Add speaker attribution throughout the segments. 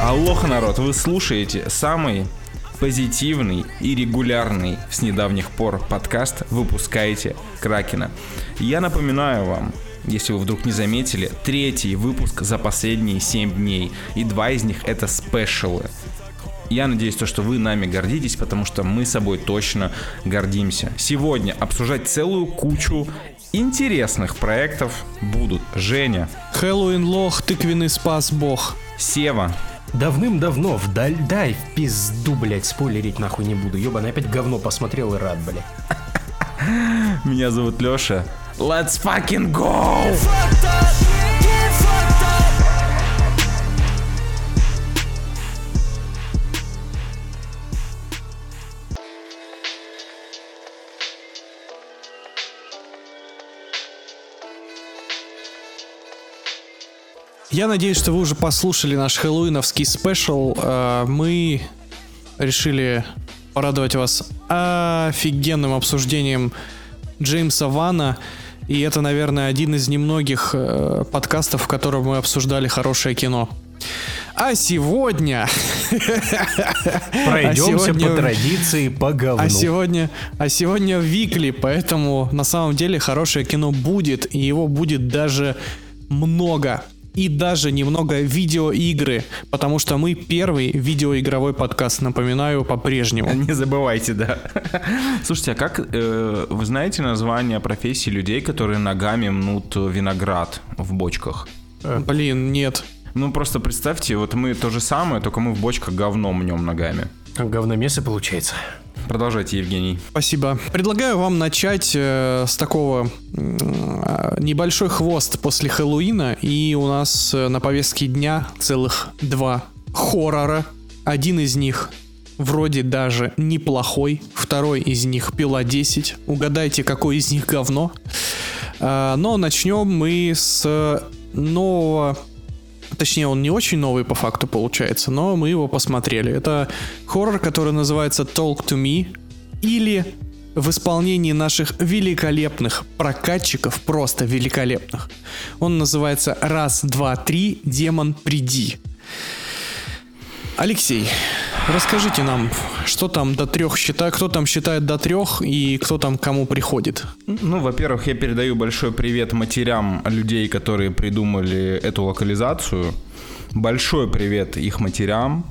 Speaker 1: Аллоха, народ, вы слушаете самый позитивный и регулярный с недавних пор подкаст выпускаете Кракена. Я напоминаю вам, если вы вдруг не заметили, третий выпуск за последние 7 дней, и два из них это спешалы. Я надеюсь, то, что вы нами гордитесь, потому что мы собой точно гордимся. Сегодня обсуждать целую кучу интересных проектов будут Женя,
Speaker 2: Хэллоуин лох, тыквенный спас бог.
Speaker 1: Сева,
Speaker 3: Давным-давно вдаль дай в пизду, блять, спойлерить нахуй не буду. Ёбаный опять говно посмотрел и рад, блядь.
Speaker 1: меня зовут Лёша. Let's fucking go!
Speaker 2: Я надеюсь, что вы уже послушали наш хэллоуиновский спешл. Э, Мы решили порадовать вас офигенным обсуждением Джеймса Вана. И это, наверное, один из немногих э, подкастов, в котором мы обсуждали хорошее кино. А сегодня...
Speaker 3: Пройдемся
Speaker 2: сегодня-
Speaker 3: по традиции по говну.
Speaker 2: А сегодня, а сегодня Викли, поэтому на самом деле хорошее кино будет, и его будет даже много. И даже немного видеоигры, потому что мы первый видеоигровой подкаст, напоминаю, по-прежнему.
Speaker 1: Не забывайте, да. Слушайте, а как э, вы знаете название профессии людей, которые ногами мнут виноград в бочках?
Speaker 2: Блин, нет.
Speaker 1: Ну просто представьте, вот мы то же самое, только мы в бочках говно мнем ногами.
Speaker 3: Говномесы получается.
Speaker 1: Продолжайте, Евгений.
Speaker 2: Спасибо. Предлагаю вам начать э, с такого э, небольшой хвост после Хэллоуина. И у нас э, на повестке дня целых два хоррора. Один из них вроде даже неплохой. Второй из них пила 10. Угадайте, какой из них говно. А, но начнем мы с нового Точнее, он не очень новый по факту получается, но мы его посмотрели. Это хоррор, который называется Talk to Me, или в исполнении наших великолепных прокатчиков, просто великолепных. Он называется «Раз, два, три, демон, приди». Алексей, расскажите нам, что там до трех считает, кто там считает до трех и кто там кому приходит.
Speaker 1: Ну, во-первых, я передаю большой привет матерям людей, которые придумали эту локализацию. Большой привет их матерям.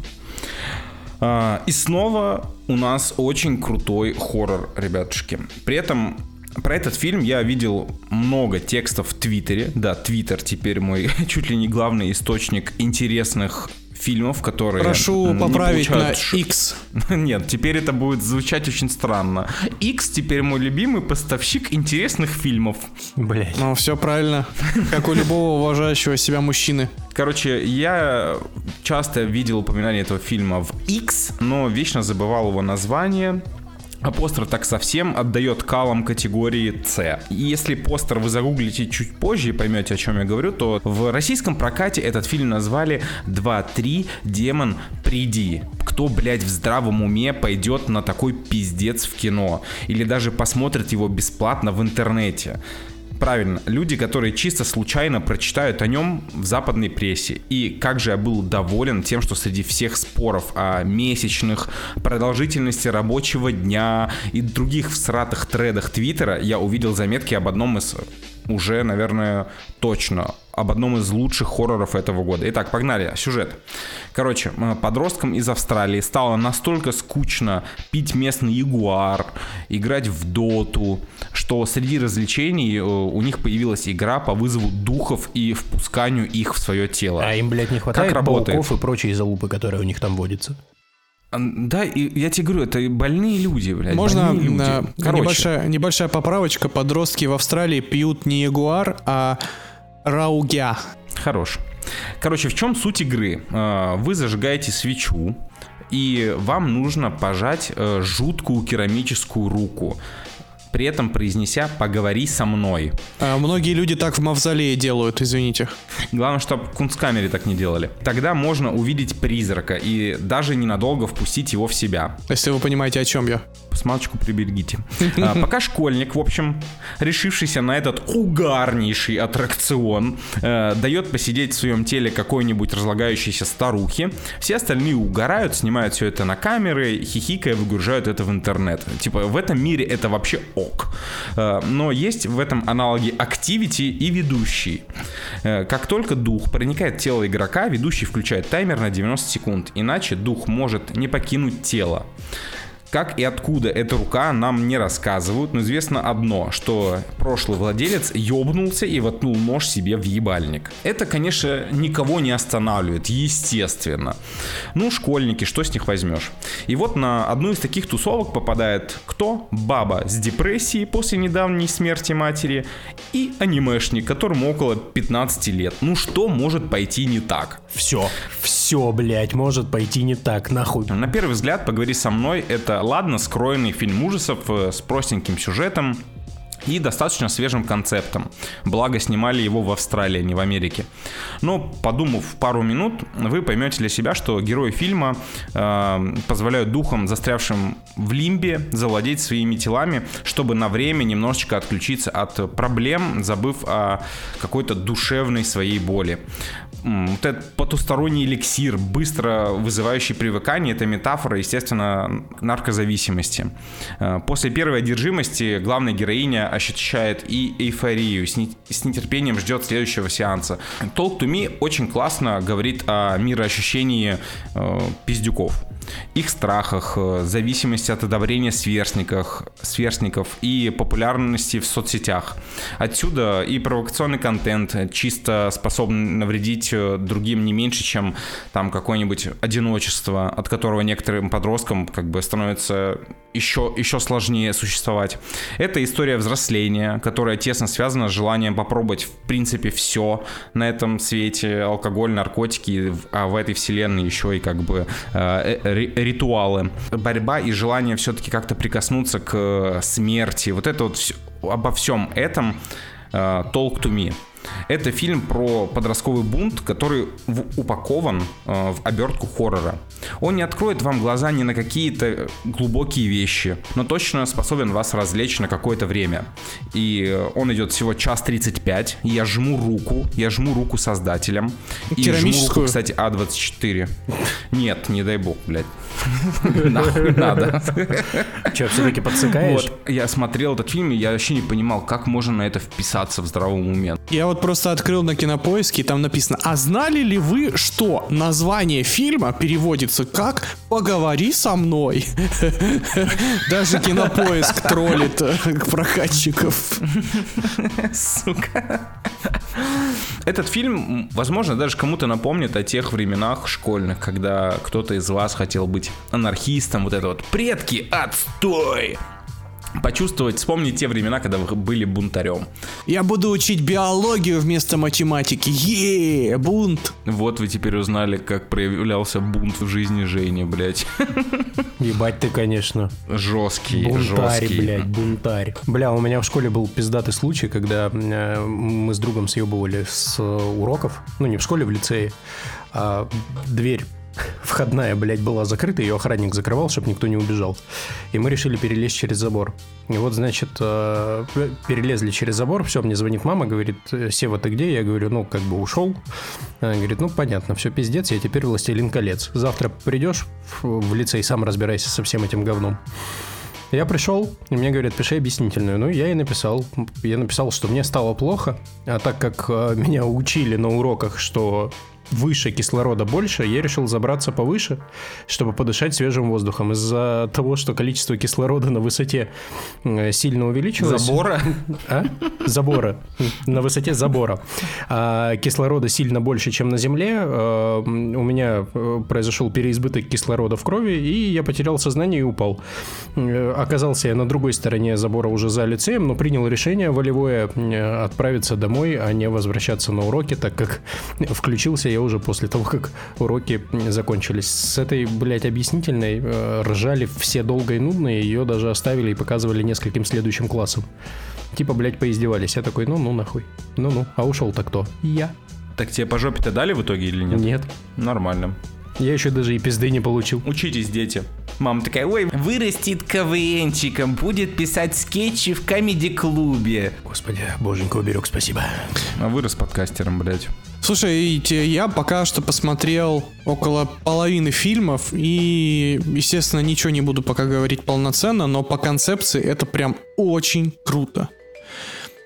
Speaker 1: А, И снова у нас очень крутой хоррор, ребятушки. При этом про этот фильм я видел много текстов в Твиттере. Да, Твиттер теперь мой чуть ли не главный источник интересных фильмов, которые
Speaker 2: Прошу
Speaker 1: не
Speaker 2: поправить на
Speaker 1: получают ш-
Speaker 2: X.
Speaker 1: Нет, теперь это будет звучать очень странно. X теперь мой любимый поставщик интересных фильмов.
Speaker 3: Блять.
Speaker 2: Ну, все правильно, как у любого уважающего себя мужчины.
Speaker 1: Короче, я часто видел упоминание этого фильма в X, но вечно забывал его название. А постер так совсем отдает калам категории С. Если постер вы загуглите чуть позже и поймете, о чем я говорю, то в российском прокате этот фильм назвали 2-3 Демон, приди. Кто, блядь, в здравом уме пойдет на такой пиздец в кино? Или даже посмотрит его бесплатно в интернете? Правильно, люди, которые чисто случайно прочитают о нем в западной прессе. И как же я был доволен тем, что среди всех споров о месячных, продолжительности рабочего дня и других всратых тредах Твиттера я увидел заметки об одном из уже, наверное, точно об одном из лучших хорроров этого года. Итак, погнали. Сюжет. Короче, м, подросткам из Австралии стало настолько скучно пить местный ягуар, играть в доту, что среди развлечений э, у них появилась игра по вызову духов и впусканию их в свое тело.
Speaker 3: А им, блядь, не хватает
Speaker 1: работает?
Speaker 3: пауков и прочей залупы, которые у них там водятся.
Speaker 1: Да, и я тебе говорю, это больные люди, блядь.
Speaker 2: Можно
Speaker 1: люди.
Speaker 2: э,
Speaker 1: Короче,
Speaker 2: небольшая, небольшая поправочка. Подростки в Австралии пьют не ягуар, а раугя.
Speaker 1: Хорош. Короче, в чем суть игры? Э, Вы зажигаете свечу, и вам нужно пожать э, жуткую керамическую руку. При этом произнеся «поговори со мной».
Speaker 2: А многие люди так в мавзолее делают, извините.
Speaker 1: Главное, чтобы в кунсткамере так не делали. Тогда можно увидеть призрака и даже ненадолго впустить его в себя.
Speaker 2: Если вы понимаете, о чем я.
Speaker 1: Смалочку приберегите. А, пока школьник, в общем, решившийся на этот угарнейший аттракцион, э, дает посидеть в своем теле какой-нибудь разлагающейся старухи, все остальные угорают, снимают все это на камеры, хихикая выгружают это в интернет. Типа, в этом мире это вообще ок. Э, но есть в этом аналоги Activity и ведущий. Э, как только дух проникает в тело игрока, ведущий включает таймер на 90 секунд, иначе дух может не покинуть тело. Как и откуда эта рука нам не рассказывают, но известно одно, что прошлый владелец ёбнулся и воткнул нож себе в ебальник. Это, конечно, никого не останавливает, естественно. Ну, школьники, что с них возьмешь? И вот на одну из таких тусовок попадает кто? Баба с депрессией после недавней смерти матери и анимешник, которому около 15 лет. Ну, что может пойти не так?
Speaker 3: Все, все, блядь, может пойти не так, нахуй.
Speaker 1: На первый взгляд, поговори со мной, это ладно скроенный фильм ужасов э, с простеньким сюжетом, и достаточно свежим концептом. Благо снимали его в Австралии, а не в Америке. Но подумав пару минут, вы поймете для себя, что герои фильма э, позволяют духам, застрявшим в лимбе, завладеть своими телами, чтобы на время немножечко отключиться от проблем, забыв о какой-то душевной своей боли. Вот этот потусторонний эликсир, быстро вызывающий привыкание, это метафора, естественно, наркозависимости. Э, после первой одержимости главная героиня ощущает и эйфорию, с, нетерпением ждет следующего сеанса. Talk to Me очень классно говорит о мироощущении э, пиздюков их страхах, э, зависимости от одобрения сверстников, сверстников и популярности в соцсетях. Отсюда и провокационный контент, чисто способный навредить э, другим не меньше, чем там какое-нибудь одиночество, от которого некоторым подросткам как бы становится еще, еще сложнее существовать. Это история взросления, которая тесно связана с желанием попробовать в принципе все на этом свете, алкоголь, наркотики, а в этой вселенной еще и как бы э, ритуалы. Борьба и желание все-таки как-то прикоснуться к э, смерти. Вот это вот все, обо всем этом uh, Talk to Me. Это фильм про подростковый бунт, который в, упакован э, в обертку хоррора. Он не откроет вам глаза ни на какие-то глубокие вещи, но точно способен вас развлечь на какое-то время. И э, он идет всего час 35. Я жму руку, я жму руку создателям. И жму руку, кстати, А24. Нет, не дай бог, блядь. Нахуй надо.
Speaker 3: Че, все-таки подсыкаешь?
Speaker 1: Вот, я смотрел этот фильм, и я вообще не понимал, как можно на это вписаться в здравом уме.
Speaker 2: Я вот просто открыл на кинопоиске, и там написано, а знали ли вы, что название фильма переводится как «Поговори со мной». Даже кинопоиск троллит э, прокатчиков.
Speaker 1: Сука. Этот фильм, возможно, даже кому-то напомнит о тех временах школьных, когда кто-то из вас хотел быть анархистом, вот это вот «Предки, отстой!» Почувствовать, вспомнить те времена, когда вы были бунтарем.
Speaker 2: Я буду учить биологию вместо математики. Е, бунт.
Speaker 1: Вот вы теперь узнали, как проявлялся бунт в жизни Жени, блядь.
Speaker 3: Ебать ты, конечно.
Speaker 1: Жесткий,
Speaker 3: бунтарь,
Speaker 1: жесткий.
Speaker 3: блядь, бунтарь. Бля, у меня в школе был пиздатый случай, когда э, мы с другом съебывали с уроков. Ну, не в школе, в лицее. А дверь входная, блядь, была закрыта, ее охранник закрывал, чтобы никто не убежал. И мы решили перелезть через забор. И вот, значит, э, перелезли через забор, все, мне звонит мама, говорит, Сева, ты где? Я говорю, ну, как бы ушел. Она говорит, ну, понятно, все пиздец, я теперь властелин колец. Завтра придешь в лице и сам разбирайся со всем этим говном. Я пришел, и мне говорят, пиши объяснительную. Ну, я и написал. Я написал, что мне стало плохо, а так как э, меня учили на уроках, что выше кислорода больше, я решил забраться повыше, чтобы подышать свежим воздухом. Из-за того, что количество кислорода на высоте сильно увеличилось...
Speaker 1: Забора?
Speaker 3: А? Забора. На высоте забора. А кислорода сильно больше, чем на Земле. А, у меня э, произошел переизбыток кислорода в крови, и я потерял сознание и упал. Э, оказался я на другой стороне забора уже за лицеем, но принял решение волевое отправиться домой, а не возвращаться на уроки, так как включился я уже после того, как уроки закончились. С этой, блядь, объяснительной э, ржали все долго и нудно, и ее даже оставили и показывали нескольким следующим классам. Типа, блядь, поиздевались. Я такой, ну-ну, нахуй. Ну-ну, а ушел-то кто? Я.
Speaker 1: Так тебе по жопе-то дали в итоге или нет?
Speaker 3: Нет.
Speaker 1: Нормально.
Speaker 3: Я еще даже и пизды не получил.
Speaker 1: Учитесь, дети. Мама такая, ой, вырастет КВНчиком, будет писать скетчи в комеди-клубе.
Speaker 3: Господи, боженька уберег, спасибо.
Speaker 1: А вырос подкастером, блядь.
Speaker 2: Слушай, я пока что посмотрел около половины фильмов и, естественно, ничего не буду пока говорить полноценно, но по концепции это прям очень круто.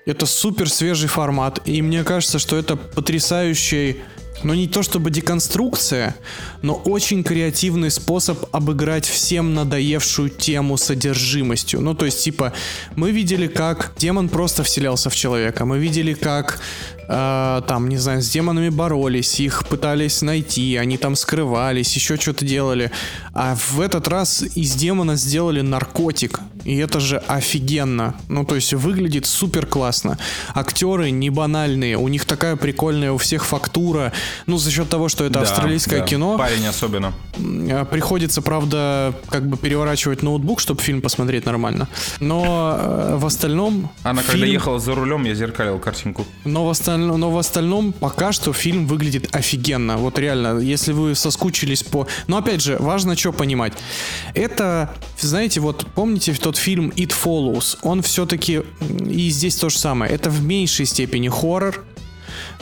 Speaker 2: Это супер свежий формат, и мне кажется, что это потрясающий но не то чтобы деконструкция, но очень креативный способ обыграть всем надоевшую тему содержимостью. Ну, то есть, типа, мы видели, как демон просто вселялся в человека, мы видели, как э, там, не знаю, с демонами боролись, их пытались найти, они там скрывались, еще что-то делали. А в этот раз из демона сделали наркотик. И это же офигенно. Ну, то есть выглядит супер классно. Актеры не банальные, у них такая прикольная у всех фактура. Ну, за счет того, что это
Speaker 1: Да,
Speaker 2: австралийское
Speaker 1: да.
Speaker 2: кино.
Speaker 1: Парень особенно.
Speaker 2: Э, Приходится, правда, как бы переворачивать ноутбук, чтобы фильм посмотреть нормально. Но э, в остальном...
Speaker 1: Она когда
Speaker 2: фильм-
Speaker 1: ехала за рулем, я зеркалил картинку.
Speaker 2: но в, остальном, но в остальном пока что фильм выглядит офигенно. Вот реально, если вы соскучились по... Но опять же, важно что понимать. Это, знаете, вот помните тот фильм It Follows? Он все-таки... И здесь то же самое. Это в меньшей степени хоррор,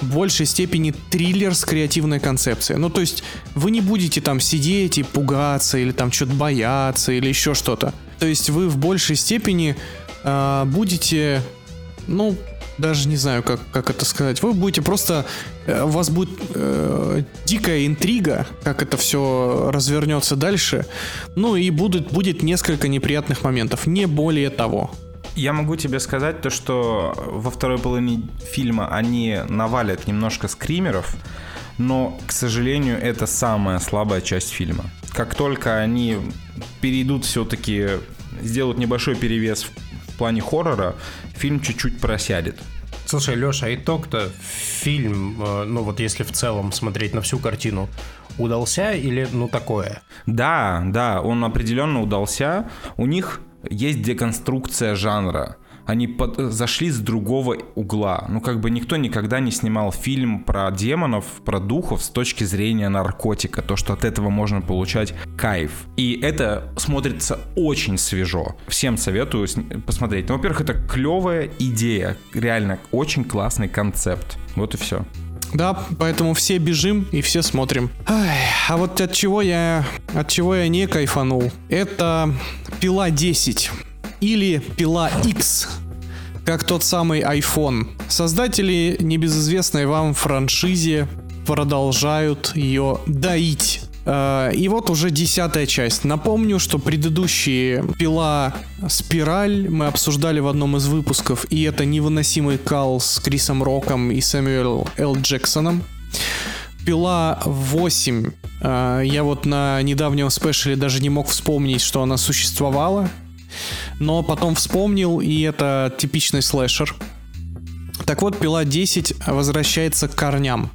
Speaker 2: в большей степени триллер с креативной концепцией. Ну, то есть вы не будете там сидеть и пугаться, или там что-то бояться, или еще что-то. То есть вы в большей степени а, будете, ну, даже не знаю, как, как это сказать. Вы будете просто... э, У вас будет э, дикая интрига, как это все развернется дальше. Ну и будут, будет несколько неприятных моментов. Не более того.
Speaker 1: Я могу тебе сказать то, что во второй половине фильма они навалят немножко скримеров, но, к сожалению, это самая слабая часть фильма. Как только они перейдут все-таки, сделают небольшой перевес в плане хоррора, фильм чуть-чуть просядет.
Speaker 3: Слушай, Леша, итог-то фильм, э, ну вот если в целом смотреть на всю картину, удался или ну такое?
Speaker 1: Да, да, он определенно удался. У них есть деконструкция жанра. Они под- зашли с другого угла. Ну, как бы никто никогда не снимал фильм про демонов, про духов с точки зрения наркотика. То, что от этого можно получать кайф. И это смотрится очень свежо. Всем советую посмотреть. Ну, во-первых, это клевая идея. Реально, очень классный концепт. Вот и все.
Speaker 2: Да, поэтому все бежим и все смотрим. Ай, а вот от чего я, от чего я не кайфанул, это пила 10 или пила X, как тот самый iPhone. Создатели небезызвестной вам франшизе продолжают ее доить. Э, И вот уже десятая часть. Напомню, что предыдущие пила Спираль мы обсуждали в одном из выпусков, и это невыносимый кал с Крисом Роком и Сэмюэл Л. Джексоном. Пила 8. э, Я вот на недавнем спешле даже не мог вспомнить, что она существовала. Но потом вспомнил, и это типичный слэшер. Так вот, пила 10 возвращается к корням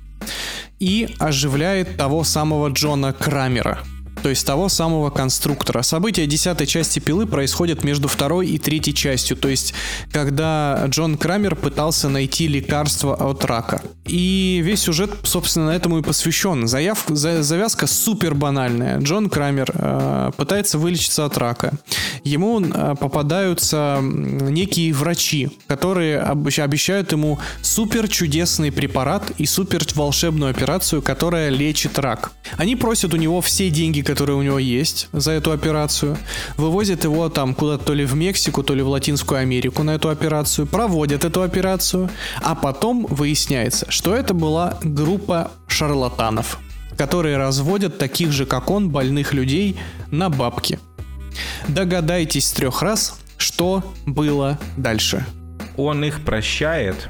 Speaker 2: и оживляет того самого Джона Крамера. То есть того самого конструктора. События десятой части пилы происходят между второй и третьей частью. То есть, когда Джон Крамер пытался найти лекарство от рака. И весь сюжет, собственно, этому и посвящен. Заяв- за- завязка супер банальная. Джон Крамер э, пытается вылечиться от рака. Ему э, попадаются некие врачи, которые обещ- обещают ему супер чудесный препарат и супер волшебную операцию, которая лечит рак. Они просят у него все деньги, которые у него есть за эту операцию, вывозят его там куда-то то ли в Мексику, то ли в Латинскую Америку на эту операцию, проводят эту операцию, а потом выясняется, что это была группа шарлатанов, которые разводят таких же, как он, больных людей на бабки. Догадайтесь с трех раз, что было дальше.
Speaker 1: Он их прощает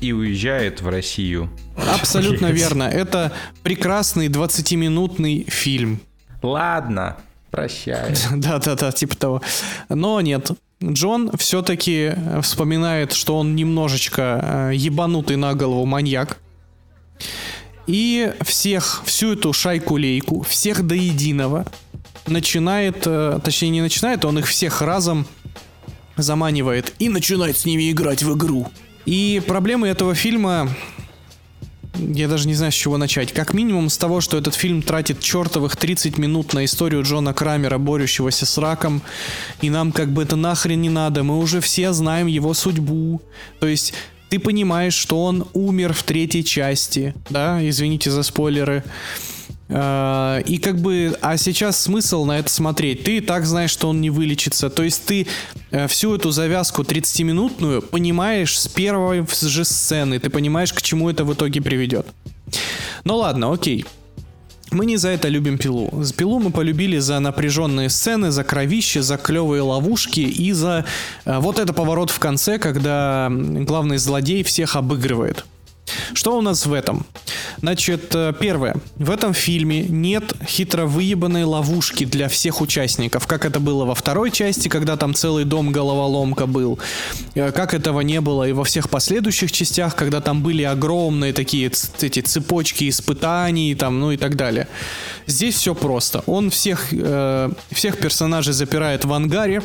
Speaker 1: и уезжает в Россию.
Speaker 2: Абсолютно верно. Это прекрасный 20-минутный фильм.
Speaker 1: Ладно, прощай.
Speaker 2: Да-да-да, типа того. Но нет. Джон все-таки вспоминает, что он немножечко э, ебанутый на голову маньяк. И всех, всю эту шайку-лейку, всех до единого начинает, э, точнее не начинает, он их всех разом заманивает и начинает с ними играть в игру. И проблемы этого фильма я даже не знаю, с чего начать. Как минимум с того, что этот фильм тратит чертовых 30 минут на историю Джона Крамера, борющегося с раком, и нам как бы это нахрен не надо, мы уже все знаем его судьбу. То есть ты понимаешь, что он умер в третьей части, да, извините за спойлеры. А, и как бы, а сейчас смысл на это смотреть? Ты так знаешь, что он не вылечится. То есть ты э, всю эту завязку 30-минутную понимаешь с первой же сцены. Ты понимаешь, к чему это в итоге приведет. Ну ладно, окей. Мы не за это любим пилу. С пилу мы полюбили за напряженные сцены, за кровище, за клевые ловушки и за э, вот это поворот в конце, когда главный злодей всех обыгрывает. Что у нас в этом? Значит, э, первое. В этом фильме нет хитро выебанной ловушки для всех участников, как это было во второй части, когда там целый дом головоломка был, э, как этого не было и во всех последующих частях, когда там были огромные такие эти цепочки испытаний, там, ну и так далее. Здесь все просто. Он всех, э, всех персонажей запирает в ангаре,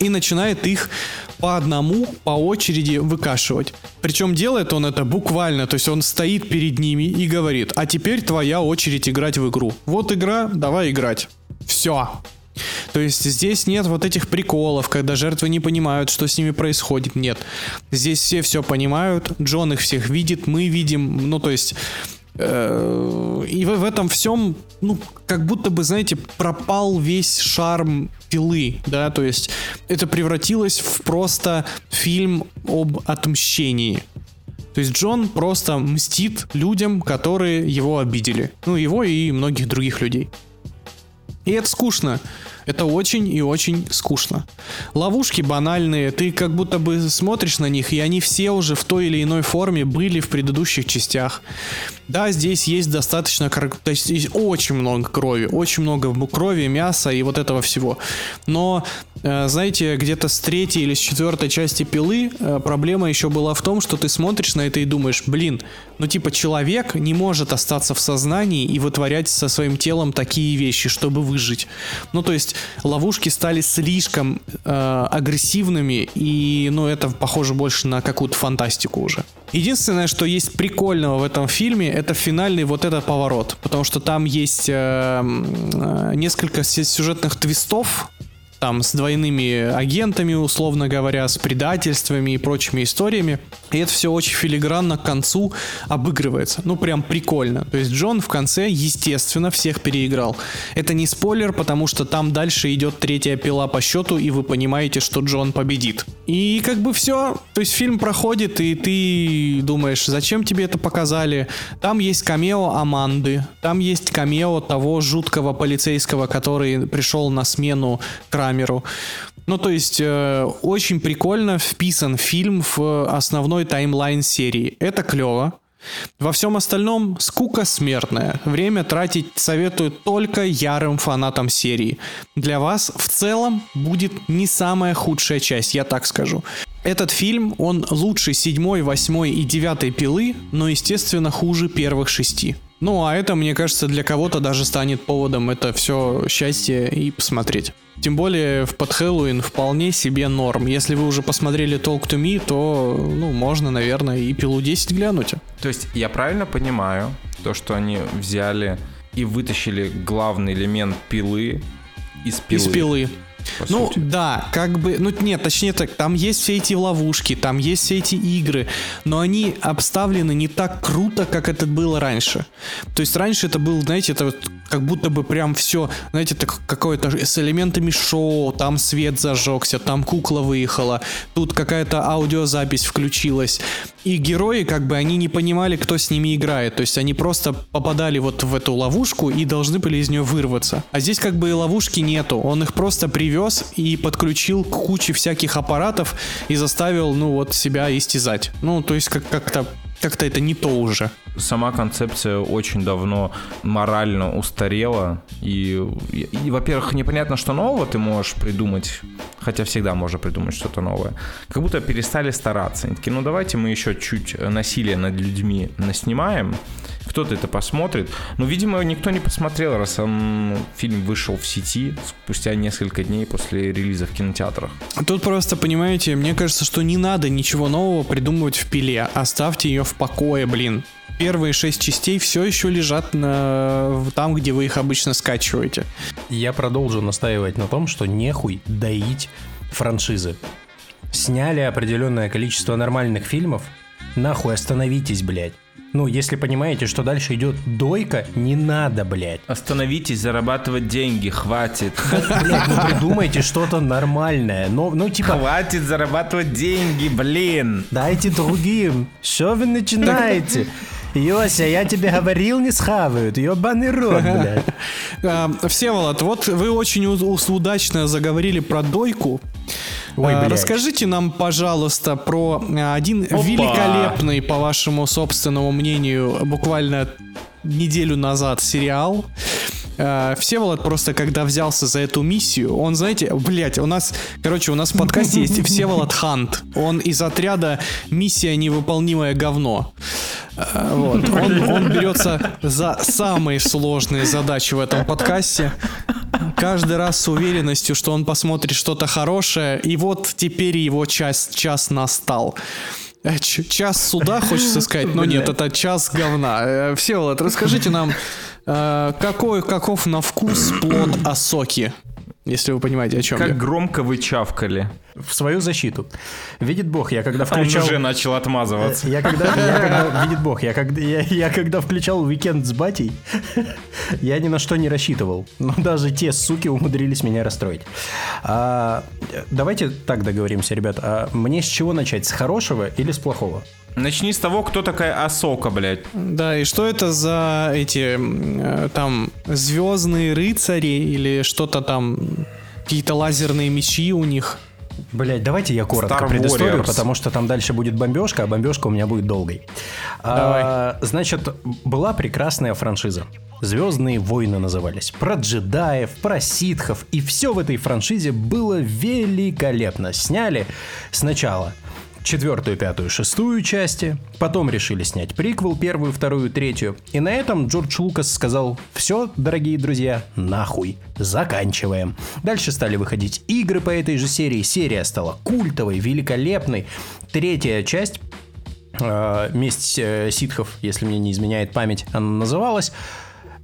Speaker 2: и начинает их по одному, по очереди выкашивать. Причем делает он это буквально, то есть он стоит перед ними и говорит, а теперь твоя очередь играть в игру. Вот игра, давай играть. Все. То есть здесь нет вот этих приколов, когда жертвы не понимают, что с ними происходит. Нет. Здесь все все понимают, Джон их всех видит, мы видим. Ну, то есть и в, в этом всем, ну, как будто бы, знаете, пропал весь шарм пилы, да, то есть это превратилось в просто фильм об отмщении. То есть Джон просто мстит людям, которые его обидели. Ну, его и многих других людей. И это скучно. Это очень и очень скучно. Ловушки банальные, ты как будто бы смотришь на них, и они все уже в той или иной форме были в предыдущих частях. Да, здесь есть достаточно, то есть есть очень много крови, очень много крови, мяса и вот этого всего. Но, э, знаете, где-то с третьей или с четвертой части пилы э, проблема еще была в том, что ты смотришь на это и думаешь, блин, ну типа человек не может остаться в сознании и вытворять со своим телом такие вещи, чтобы выжить. Ну то есть ловушки стали слишком э, агрессивными и, ну это похоже больше на какую-то фантастику уже. Единственное, что есть прикольного в этом фильме, это финальный вот этот поворот, потому что там есть э, э, несколько сюжетных твистов, там с двойными агентами, условно говоря, с предательствами и прочими историями. И это все очень филигранно к концу обыгрывается. Ну, прям прикольно. То есть Джон в конце, естественно, всех переиграл. Это не спойлер, потому что там дальше идет третья пила по счету, и вы понимаете, что Джон победит. И как бы все. То есть фильм проходит, и ты думаешь, зачем тебе это показали? Там есть камео Аманды, там есть камео того жуткого полицейского, который пришел на смену Краме камеру. Ну, то есть, э, очень прикольно вписан фильм в основной таймлайн серии. Это клево. Во всем остальном скука смертная. Время тратить советую только ярым фанатам серии. Для вас в целом будет не самая худшая часть, я так скажу. Этот фильм, он лучше седьмой, восьмой и девятой пилы, но, естественно, хуже первых шести. Ну, а это, мне кажется, для кого-то даже станет поводом это все счастье и посмотреть. Тем более в под Хэллоуин вполне себе норм. Если вы уже посмотрели Talk to Me, то, ну, можно, наверное, и пилу 10 глянуть.
Speaker 1: То есть я правильно понимаю то, что они взяли и вытащили главный элемент пилы из пилы?
Speaker 2: Из пилы ну сути. да, как бы, ну нет, точнее так, там есть все эти ловушки, там есть все эти игры, но они обставлены не так круто, как это было раньше. То есть раньше это был, знаете, это вот как будто бы прям все, знаете, так какое-то с элементами шоу, там свет зажегся, там кукла выехала, тут какая-то аудиозапись включилась. И герои, как бы, они не понимали, кто с ними играет. То есть они просто попадали вот в эту ловушку и должны были из нее вырваться. А здесь как бы и ловушки нету. Он их просто привез и подключил к куче всяких аппаратов и заставил, ну вот, себя истязать. Ну, то есть как- как-то как-то это не то уже.
Speaker 1: Сама концепция очень давно морально устарела. И, и, и во-первых, непонятно, что нового ты можешь придумать хотя всегда можно придумать что-то новое. Как будто перестали стараться. Они такие, ну давайте мы еще чуть насилие над людьми наснимаем, кто-то это посмотрит. Но, видимо, никто не посмотрел, раз он, фильм вышел в сети спустя несколько дней после релиза в кинотеатрах.
Speaker 2: Тут просто, понимаете, мне кажется, что не надо ничего нового придумывать в пиле. Оставьте ее в покое, блин. Первые шесть частей все еще лежат на... там, где вы их обычно скачиваете.
Speaker 3: Я продолжу настаивать на том, что нехуй доить франшизы. Сняли определенное количество нормальных фильмов, нахуй остановитесь, блядь. Ну, если понимаете, что дальше идет дойка, не надо, блядь.
Speaker 1: Остановитесь, зарабатывать деньги, хватит.
Speaker 3: Блядь, ну придумайте что-то нормальное. Но, ну, типа...
Speaker 1: Хватит зарабатывать деньги, блин.
Speaker 3: Дайте другим. Что вы начинаете? Йося, я тебе говорил, не схавают. Ёбаный рот, блядь.
Speaker 2: А, Всеволод, вот вы очень удачно заговорили про дойку. Ой, а, Расскажите нам, пожалуйста, про а, один Опа. великолепный, по вашему собственному мнению, буквально неделю назад сериал. Uh, Всеволод просто, когда взялся за эту миссию, он, знаете, блять, у нас, короче, у нас в подкасте есть Всеволод Хант. Он из отряда «Миссия невыполнимое говно». Uh, вот. Он, он берется за самые сложные задачи в этом подкасте каждый раз с уверенностью, что он посмотрит что-то хорошее, и вот теперь его час, час настал. Э, час суда, хочется сказать, но нет, это час говна. Э, Всеволод, расскажите нам, э, какой, каков на вкус плод осоки? если вы понимаете, о чем
Speaker 1: как
Speaker 2: я.
Speaker 1: громко вы чавкали.
Speaker 3: В свою защиту. Видит Бог, я когда включал...
Speaker 1: Он уже начал отмазываться.
Speaker 3: Я когда... Я когда... Видит Бог, я когда, я, я когда включал уикенд с батей, я ни на что не рассчитывал. Но даже те суки умудрились меня расстроить. А, давайте так договоримся, ребят. А мне с чего начать? С хорошего или с плохого?
Speaker 1: Начни с того, кто такая Асока, блядь.
Speaker 2: Да, и что это за эти э, там звездные рыцари или что-то там, какие-то лазерные мечи у них?
Speaker 3: Блять, давайте я коротко Star предысторию, Warriors. потому что там дальше будет бомбежка, а бомбежка у меня будет долгой. Давай. А, значит, была прекрасная франшиза. Звездные войны назывались. Про джедаев, про ситхов. И все в этой франшизе было великолепно. Сняли сначала четвертую, пятую, шестую части, потом решили снять приквел, первую, вторую, третью. И на этом Джордж Лукас сказал, все, дорогие друзья, нахуй, заканчиваем. Дальше стали выходить игры по этой же серии, серия стала культовой, великолепной. Третья часть э, месть э, ситхов, если мне не изменяет память, она называлась.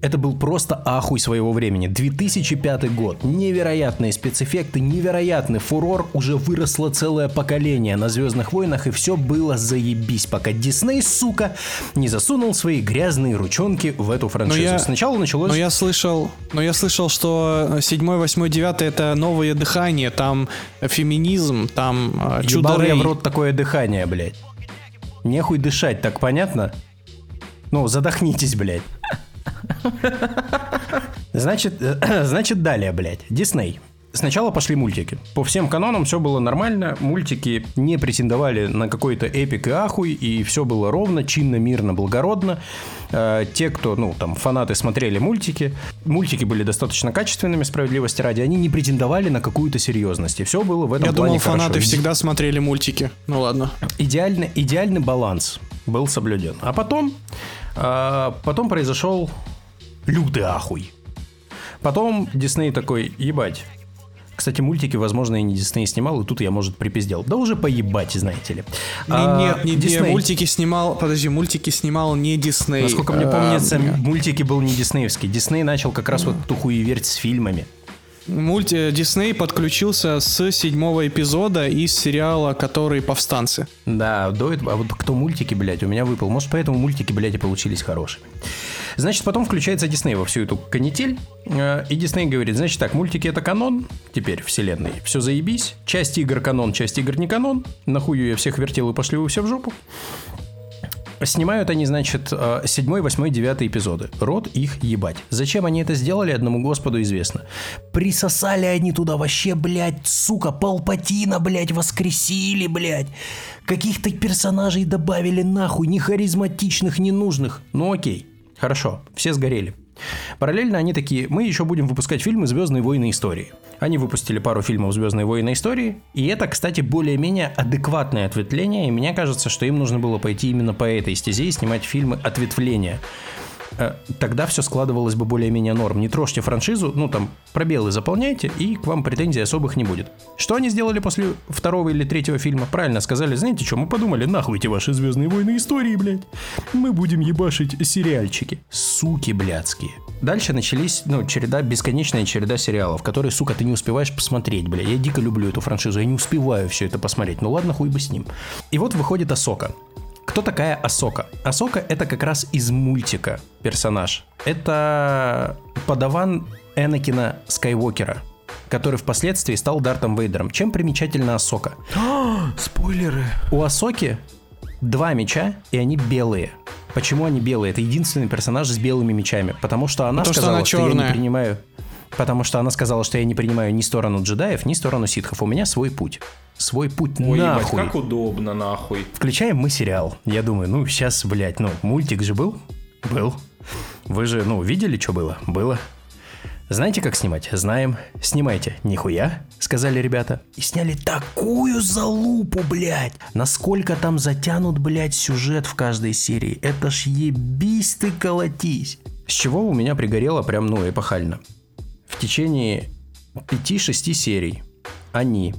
Speaker 3: Это был просто ахуй своего времени. 2005 год. Невероятные спецэффекты, невероятный фурор. Уже выросло целое поколение на Звездных войнах, и все было заебись, пока Дисней, сука, не засунул свои грязные ручонки в эту франшизу. Но я, Сначала началось...
Speaker 2: Но я слышал, но я слышал, что 7, 8, 9 это новое дыхание, там феминизм, там
Speaker 3: э, чудо я в рот такое дыхание, блядь. Нехуй дышать, так понятно? Ну, задохнитесь, блядь. Значит, значит, далее, блядь. Дисней. Сначала пошли мультики. По всем канонам все было нормально, мультики не претендовали на какой-то эпик и ахуй, и все было ровно, чинно, мирно, благородно. Э, те, кто, ну, там, фанаты смотрели мультики, мультики были достаточно качественными, справедливости ради, они не претендовали на какую-то серьезность, и все было в этом
Speaker 2: Я
Speaker 3: плане
Speaker 2: думал, фанаты хорошо. всегда смотрели мультики. Ну ладно.
Speaker 3: Идеальный, идеальный баланс был соблюден. А потом, э, потом произошел лютый ахуй. Потом Дисней такой, ебать, кстати, мультики, возможно, и не Дисней снимал, и тут я, может, припиздел. Да уже поебать, знаете ли.
Speaker 2: А, нет, не Дисней. Мультики снимал, подожди, мультики снимал не Дисней.
Speaker 3: Насколько мне помнится, а, мультики был не диснеевский. Дисней начал как раз вот эту хуеверь с фильмами.
Speaker 2: Мульти Дисней подключился с седьмого эпизода из сериала, который «Повстанцы».
Speaker 3: Да, до этого, а вот кто мультики, блядь, у меня выпал. Может, поэтому мультики, блядь, и получились хорошими. Значит, потом включается Дисней во всю эту канитель, э, и Дисней говорит, значит так, мультики это канон, теперь вселенной, все заебись, часть игр канон, часть игр не канон, нахую я всех вертел и пошли вы все в жопу. Снимают они, значит, э, седьмой, восьмой, девятый эпизоды. Рот их ебать. Зачем они это сделали, одному господу известно. Присосали они туда вообще, блядь, сука, Палпатина, блядь, воскресили, блядь. Каких-то персонажей добавили нахуй, ни харизматичных, ни нужных. Ну окей, хорошо, все сгорели. Параллельно они такие, мы еще будем выпускать фильмы «Звездные войны. Истории». Они выпустили пару фильмов «Звездные войны. Истории», и это, кстати, более-менее адекватное ответвление, и мне кажется, что им нужно было пойти именно по этой стезе и снимать фильмы ответвления. Э, тогда все складывалось бы более-менее норм. Не трожьте франшизу, ну там пробелы заполняйте, и к вам претензий особых не будет. Что они сделали после второго или третьего фильма? Правильно сказали, знаете что, мы подумали, нахуй эти ваши Звездные войны истории, блядь. Мы будем ебашить сериальчики. Суки блядские. Дальше начались, ну, череда, бесконечная череда сериалов, которые, сука, ты не успеваешь посмотреть, бля. Я дико люблю эту франшизу, я не успеваю все это посмотреть. Ну ладно, хуй бы с ним. И вот выходит Асока. Кто такая Асока? Асока это как раз из мультика персонаж. Это подаван Энакина Скайуокера, который впоследствии стал Дартом Вейдером. Чем примечательна Асока?
Speaker 1: Спойлеры.
Speaker 3: У Асоки два меча, и они белые. Почему они белые? Это единственный персонаж с белыми мечами. Потому что она
Speaker 2: Потому что
Speaker 3: сказала,
Speaker 2: она
Speaker 3: что, я не
Speaker 2: черная.
Speaker 3: принимаю... Потому что она сказала, что я не принимаю ни сторону джедаев, ни сторону ситхов. У меня свой путь. Свой путь
Speaker 1: Ой, ебать,
Speaker 3: нахуй.
Speaker 1: как удобно, нахуй.
Speaker 3: Включаем мы сериал. Я думаю, ну, сейчас, блядь, ну, мультик же был? Был. Вы же, ну, видели, что было? Было. Знаете, как снимать? Знаем. Снимайте. Нихуя, сказали ребята. И сняли такую залупу, блядь. Насколько там затянут, блядь, сюжет в каждой серии. Это ж ебись ты колотись. С чего у меня пригорело прям, ну, эпохально. В течение 5-6 серий они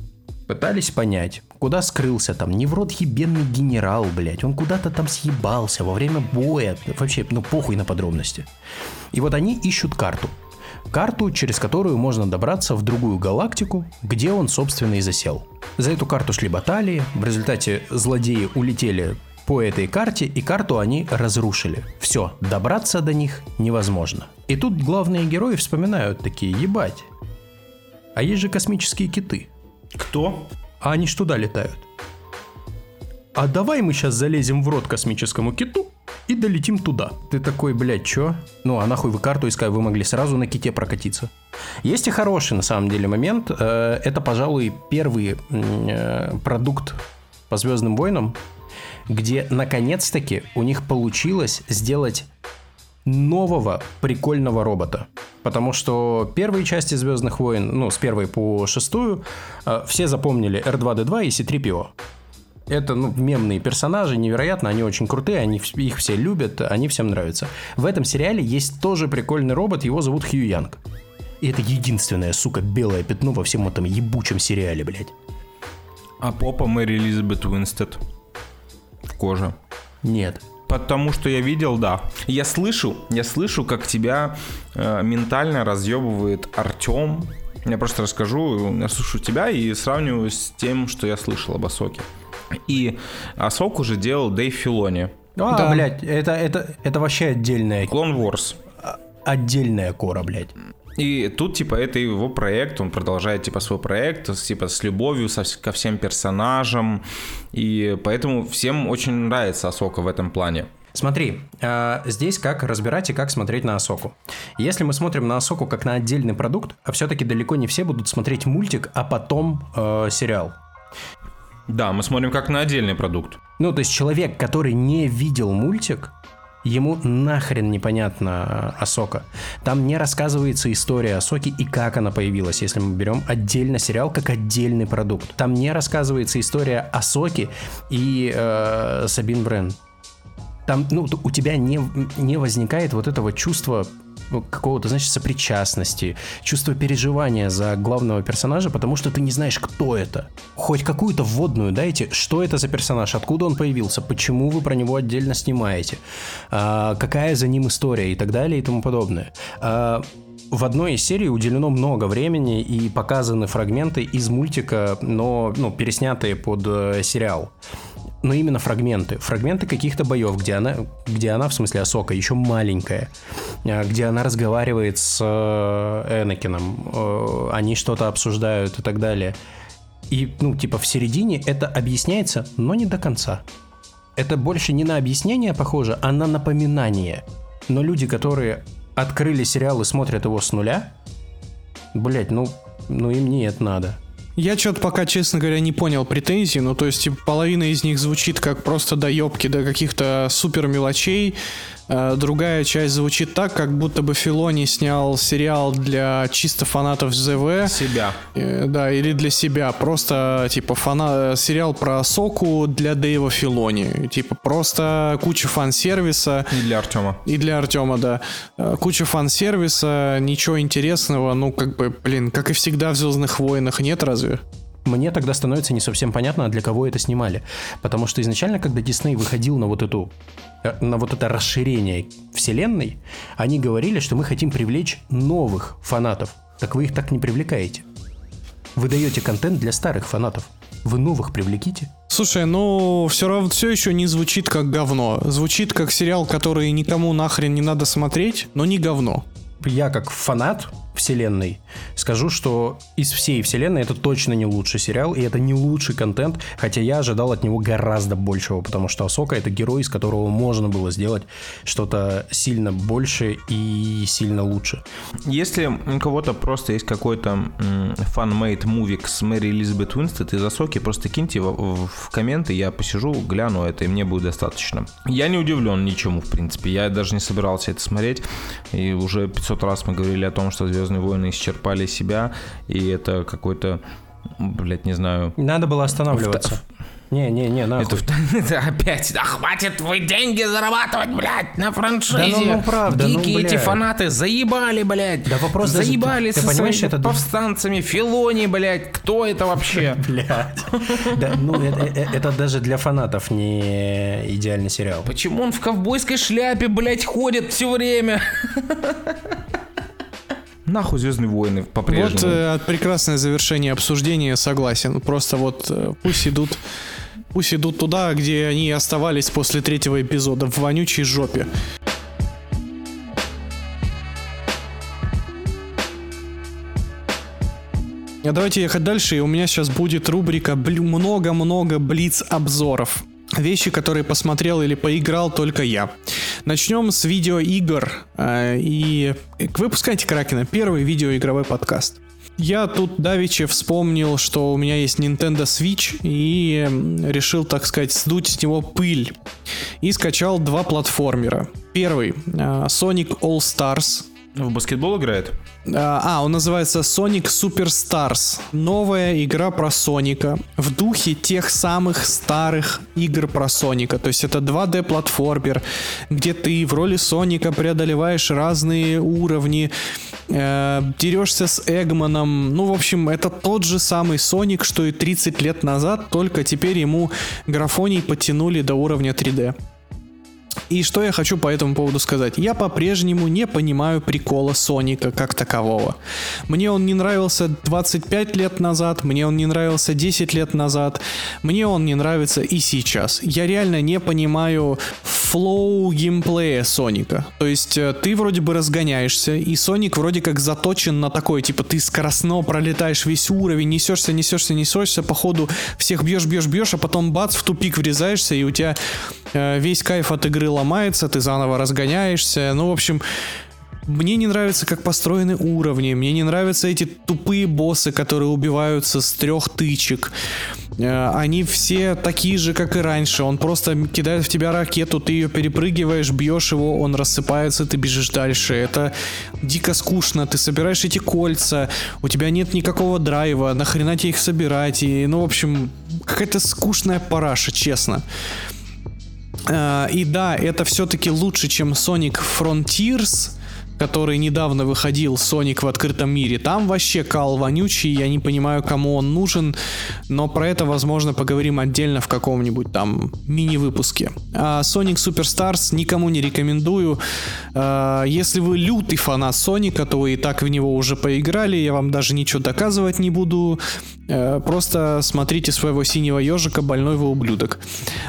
Speaker 3: пытались понять, куда скрылся там, не в рот ебенный генерал, блядь, он куда-то там съебался во время боя, вообще, ну похуй на подробности. И вот они ищут карту. Карту, через которую можно добраться в другую галактику, где он, собственно, и засел. За эту карту шли баталии, в результате злодеи улетели по этой карте, и карту они разрушили. Все, добраться до них невозможно. И тут главные герои вспоминают такие, ебать, а есть же космические киты.
Speaker 1: Кто?
Speaker 3: А они ж туда летают. А давай мы сейчас залезем в рот космическому киту и долетим туда. Ты такой, блядь, чё? Ну, а нахуй вы карту искали, вы могли сразу на ките прокатиться. Есть и хороший, на самом деле, момент. Э, Это, пожалуй, первый э, продукт по Звездным войнам, где, наконец-таки, у них получилось сделать нового прикольного робота. Потому что первые части Звездных войн, ну, с первой по шестую, э, все запомнили R2D2 и C3PO. Это ну, мемные персонажи, невероятно, они очень крутые, они, их все любят, они всем нравятся. В этом сериале есть тоже прикольный робот, его зовут Хью Янг. И это единственное, сука, белое пятно во всем этом ебучем сериале, блядь.
Speaker 1: А попа Мэри Элизабет Уинстед. В коже.
Speaker 3: Нет.
Speaker 1: Потому что я видел, да. Я слышу, я слышу, как тебя э, ментально разъебывает Артем. Я просто расскажу, я слушаю тебя и сравниваю с тем, что я слышал об Асоке. И Асоку уже делал Дэйв Филони.
Speaker 3: А,
Speaker 2: Да.
Speaker 3: блядь, это, это, это вообще отдельная,
Speaker 1: Clone Wars.
Speaker 3: отдельная кора, блядь.
Speaker 1: И тут, типа, это его проект, он продолжает, типа, свой проект, типа, с любовью со ко всем персонажам, и поэтому всем очень нравится Асока в этом плане.
Speaker 3: Смотри, а, здесь как разбирать и как смотреть на Асоку. Если мы смотрим на Асоку как на отдельный продукт, а все-таки далеко не все будут смотреть мультик, а потом э, сериал.
Speaker 1: Да, мы смотрим как на отдельный продукт.
Speaker 3: Ну, то есть человек, который не видел мультик, ему нахрен непонятно Асока. Там не рассказывается история Асоки и как она появилась, если мы берем отдельно сериал как отдельный продукт. Там не рассказывается история Асоки и э, Сабин Брен. Там, ну, у тебя не, не возникает вот этого чувства какого-то, значит, сопричастности, чувства переживания за главного персонажа, потому что ты не знаешь, кто это. Хоть какую-то вводную дайте, что это за персонаж, откуда он появился, почему вы про него отдельно снимаете, а, какая за ним история и так далее и тому подобное. А, в одной из серий уделено много времени и показаны фрагменты из мультика, но ну, переснятые под э, сериал но именно фрагменты. Фрагменты каких-то боев, где она, где она, в смысле Асока, еще маленькая, а, где она разговаривает с э, Энакином, э, они что-то обсуждают и так далее. И, ну, типа, в середине это объясняется, но не до конца. Это больше не на объяснение похоже, а на напоминание. Но люди, которые открыли сериал и смотрят его с нуля, блять, ну, ну им не это надо.
Speaker 2: Я что-то пока, честно говоря, не понял претензий. Ну, то есть, типа, половина из них звучит как просто доебки до каких-то супер мелочей. Э, другая часть звучит так, как будто бы Филони снял сериал для чисто фанатов ЗВ.
Speaker 1: Себя.
Speaker 2: Э, Да, или для себя. Просто, типа, фана... сериал про Соку для Дэйва Филони. Типа, просто куча фан-сервиса.
Speaker 1: И для Артема.
Speaker 2: И для Артема, да. Э, Куча фан-сервиса, ничего интересного. Ну, как бы, блин, как и всегда в Звездных войнах, нет разве?
Speaker 3: Мне тогда становится не совсем понятно, для кого это снимали. Потому что изначально, когда Дисней выходил на вот эту э, на вот это расширение вселенной, они говорили, что мы хотим привлечь новых фанатов. Так вы их так не привлекаете. Вы даете контент для старых фанатов. Вы новых привлеките.
Speaker 2: Слушай, ну все равно все еще не звучит как говно. Звучит как сериал, который никому нахрен не надо смотреть, но не говно.
Speaker 3: Я как фанат вселенной скажу, что из всей вселенной это точно не лучший сериал, и это не лучший контент, хотя я ожидал от него гораздо большего, потому что Асока это герой, из которого можно было сделать что-то сильно больше и сильно лучше.
Speaker 1: Если у кого-то просто есть какой-то fan-made мувик с Мэри Элизабет Уинстед из Асоки, просто киньте в- в комменты, я посижу, гляну это, и мне будет достаточно. Я не удивлен ничему, в принципе. Я даже не собирался это смотреть. И уже 500 раз мы говорили о том, что Звездные войны исчерпали себя, и это какой-то, блядь, не знаю,
Speaker 3: Надо было останавливаться. Не-не-не, нахуй.
Speaker 1: это, это опять, да хватит вы деньги зарабатывать, блядь, на франшизе.
Speaker 3: Да ну, ну, правда, ну,
Speaker 1: Дикие эти
Speaker 3: блядь.
Speaker 1: фанаты заебали, блядь.
Speaker 3: Да вопрос даже-
Speaker 1: заебали
Speaker 3: ты- ты
Speaker 1: со
Speaker 3: понимаешь,
Speaker 1: своими
Speaker 3: это-
Speaker 1: повстанцами, Филони, блядь, кто это вообще?
Speaker 3: Блядь. Да, ну, это, э- это даже для фанатов не идеальный сериал.
Speaker 1: Почему он в ковбойской шляпе, блядь, ходит все время? Нахуй Звездные войны
Speaker 2: Вот
Speaker 1: по-прежнему.
Speaker 2: э, прекрасное завершение обсуждения, согласен. Просто вот э, пусть идут, пусть идут туда, где они оставались после третьего эпизода, в вонючей жопе. А давайте ехать дальше, и у меня сейчас будет рубрика много-много блиц-обзоров. Вещи, которые посмотрел или поиграл только я. Начнем с видеоигр. э, И выпускайте Кракена. Первый видеоигровой подкаст. Я тут давеча вспомнил, что у меня есть Nintendo Switch и решил, так сказать, сдуть с него пыль. И скачал два платформера. Первый э, Sonic All Stars.
Speaker 1: В баскетбол играет?
Speaker 2: А, а, он называется Sonic Superstars. Новая игра про Соника в духе тех самых старых игр про Соника. То есть это 2D платформер, где ты в роли Соника преодолеваешь разные уровни, э, дерешься с Эгманом. Ну, в общем, это тот же самый Соник, что и 30 лет назад, только теперь ему графоний подтянули до уровня 3D. И что я хочу по этому поводу сказать? Я по-прежнему не понимаю прикола Соника как такового. Мне он не нравился 25 лет назад, мне он не нравился 10 лет назад, мне он не нравится и сейчас. Я реально не понимаю флоу геймплея Соника. То есть э, ты вроде бы разгоняешься, и Соник вроде как заточен на такое, типа ты скоростно пролетаешь весь уровень, несешься, несешься, несешься, по ходу всех бьешь, бьешь, бьешь, а потом бац, в тупик врезаешься, и у тебя э, весь кайф от игры ломается, ты заново разгоняешься. Ну, в общем, мне не нравится, как построены уровни, мне не нравятся эти тупые боссы, которые убиваются с трех тычек. Э, Они все такие же, как и раньше. Он просто кидает в тебя ракету, ты ее перепрыгиваешь, бьешь его, он рассыпается, ты бежишь дальше. Это дико скучно. Ты собираешь эти кольца, у тебя нет никакого драйва, нахрена тебе их собирать? И, ну, в общем, какая-то скучная параша, честно. Э, И да, это все-таки лучше, чем Sonic Frontiers, который недавно выходил, Sonic в открытом мире. Там вообще кал вонючий, я не понимаю, кому он нужен, но про это, возможно, поговорим отдельно в каком-нибудь там мини-выпуске. А Sonic Superstars никому не рекомендую. Э, Если вы лютый фанат Соника, то вы и так в него уже поиграли, я вам даже ничего доказывать не буду. Э, Просто смотрите своего синего ежика, больной вы ублюдок.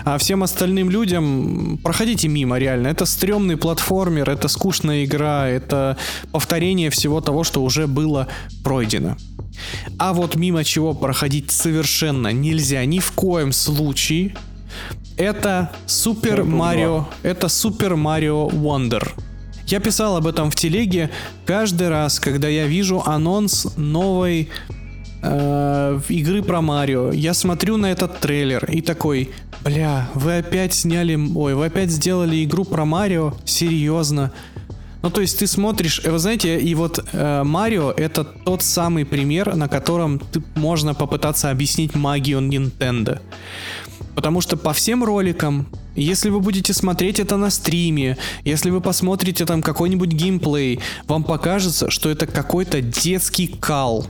Speaker 2: А всем остальным людям проходите мимо, реально. Это стрёмный платформер, это скучная игра, это повторение всего того, что уже было пройдено. А вот мимо чего проходить совершенно нельзя ни в коем случае, это Супер Марио, это Супер Марио Wonder. Я писал об этом в телеге каждый раз, когда я вижу анонс новой э, игры про Марио. Я смотрю на этот трейлер и такой, бля, вы опять сняли, ой, вы опять сделали игру про Марио? Серьезно? Ну, то есть ты смотришь, э, вы знаете, и вот э, Марио это тот самый пример, на котором ты, можно попытаться объяснить магию Nintendo. Потому что по всем роликам, если вы будете смотреть это на стриме, если вы посмотрите там какой-нибудь геймплей, вам покажется, что это какой-то детский кал,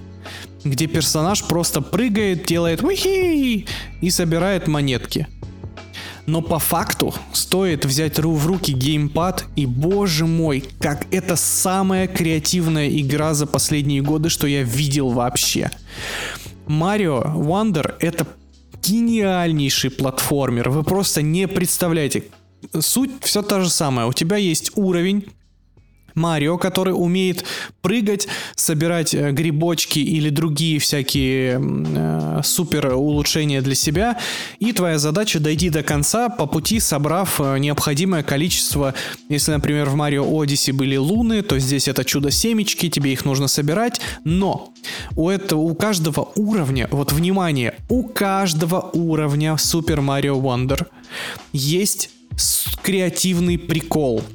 Speaker 2: где персонаж просто прыгает, делает ухи и собирает монетки. Но по факту стоит взять в руки геймпад, и боже мой, как это самая креативная игра за последние годы, что я видел вообще. Марио Wonder это гениальнейший платформер. Вы просто не представляете. Суть все та же самая. У тебя есть уровень, Марио, который умеет прыгать, собирать э, грибочки или другие всякие э, супер улучшения для себя. И твоя задача дойти до конца, по пути собрав э, необходимое количество. Если, например, в Марио Odyssey были луны, то здесь это чудо-семечки, тебе их нужно собирать. Но у, этого, у каждого уровня, вот внимание, у каждого уровня Super Mario Wonder есть креативный прикол –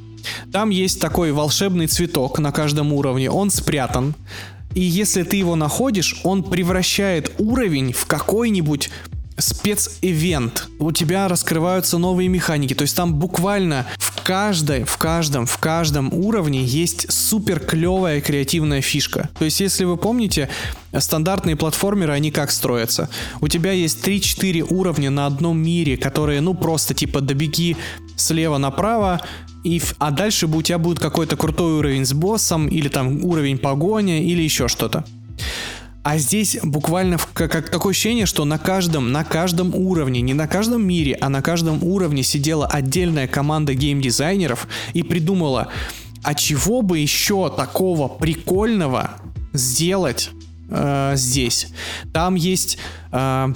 Speaker 2: там есть такой волшебный цветок на каждом уровне, он спрятан. И если ты его находишь, он превращает уровень в какой-нибудь спецэвент. У тебя раскрываются новые механики. То есть там буквально в каждой, в каждом, в каждом уровне есть супер клевая креативная фишка. То есть, если вы помните, стандартные платформеры, они как строятся? У тебя есть 3-4 уровня на одном мире, которые, ну, просто типа добеги слева направо, и, а дальше у тебя будет какой-то крутой уровень с боссом, или там уровень погоня, или еще что-то. А здесь буквально как, как такое ощущение, что на каждом, на каждом уровне, не на каждом мире, а на каждом уровне сидела отдельная команда геймдизайнеров и придумала, а чего бы еще такого прикольного сделать э, здесь. Там есть э,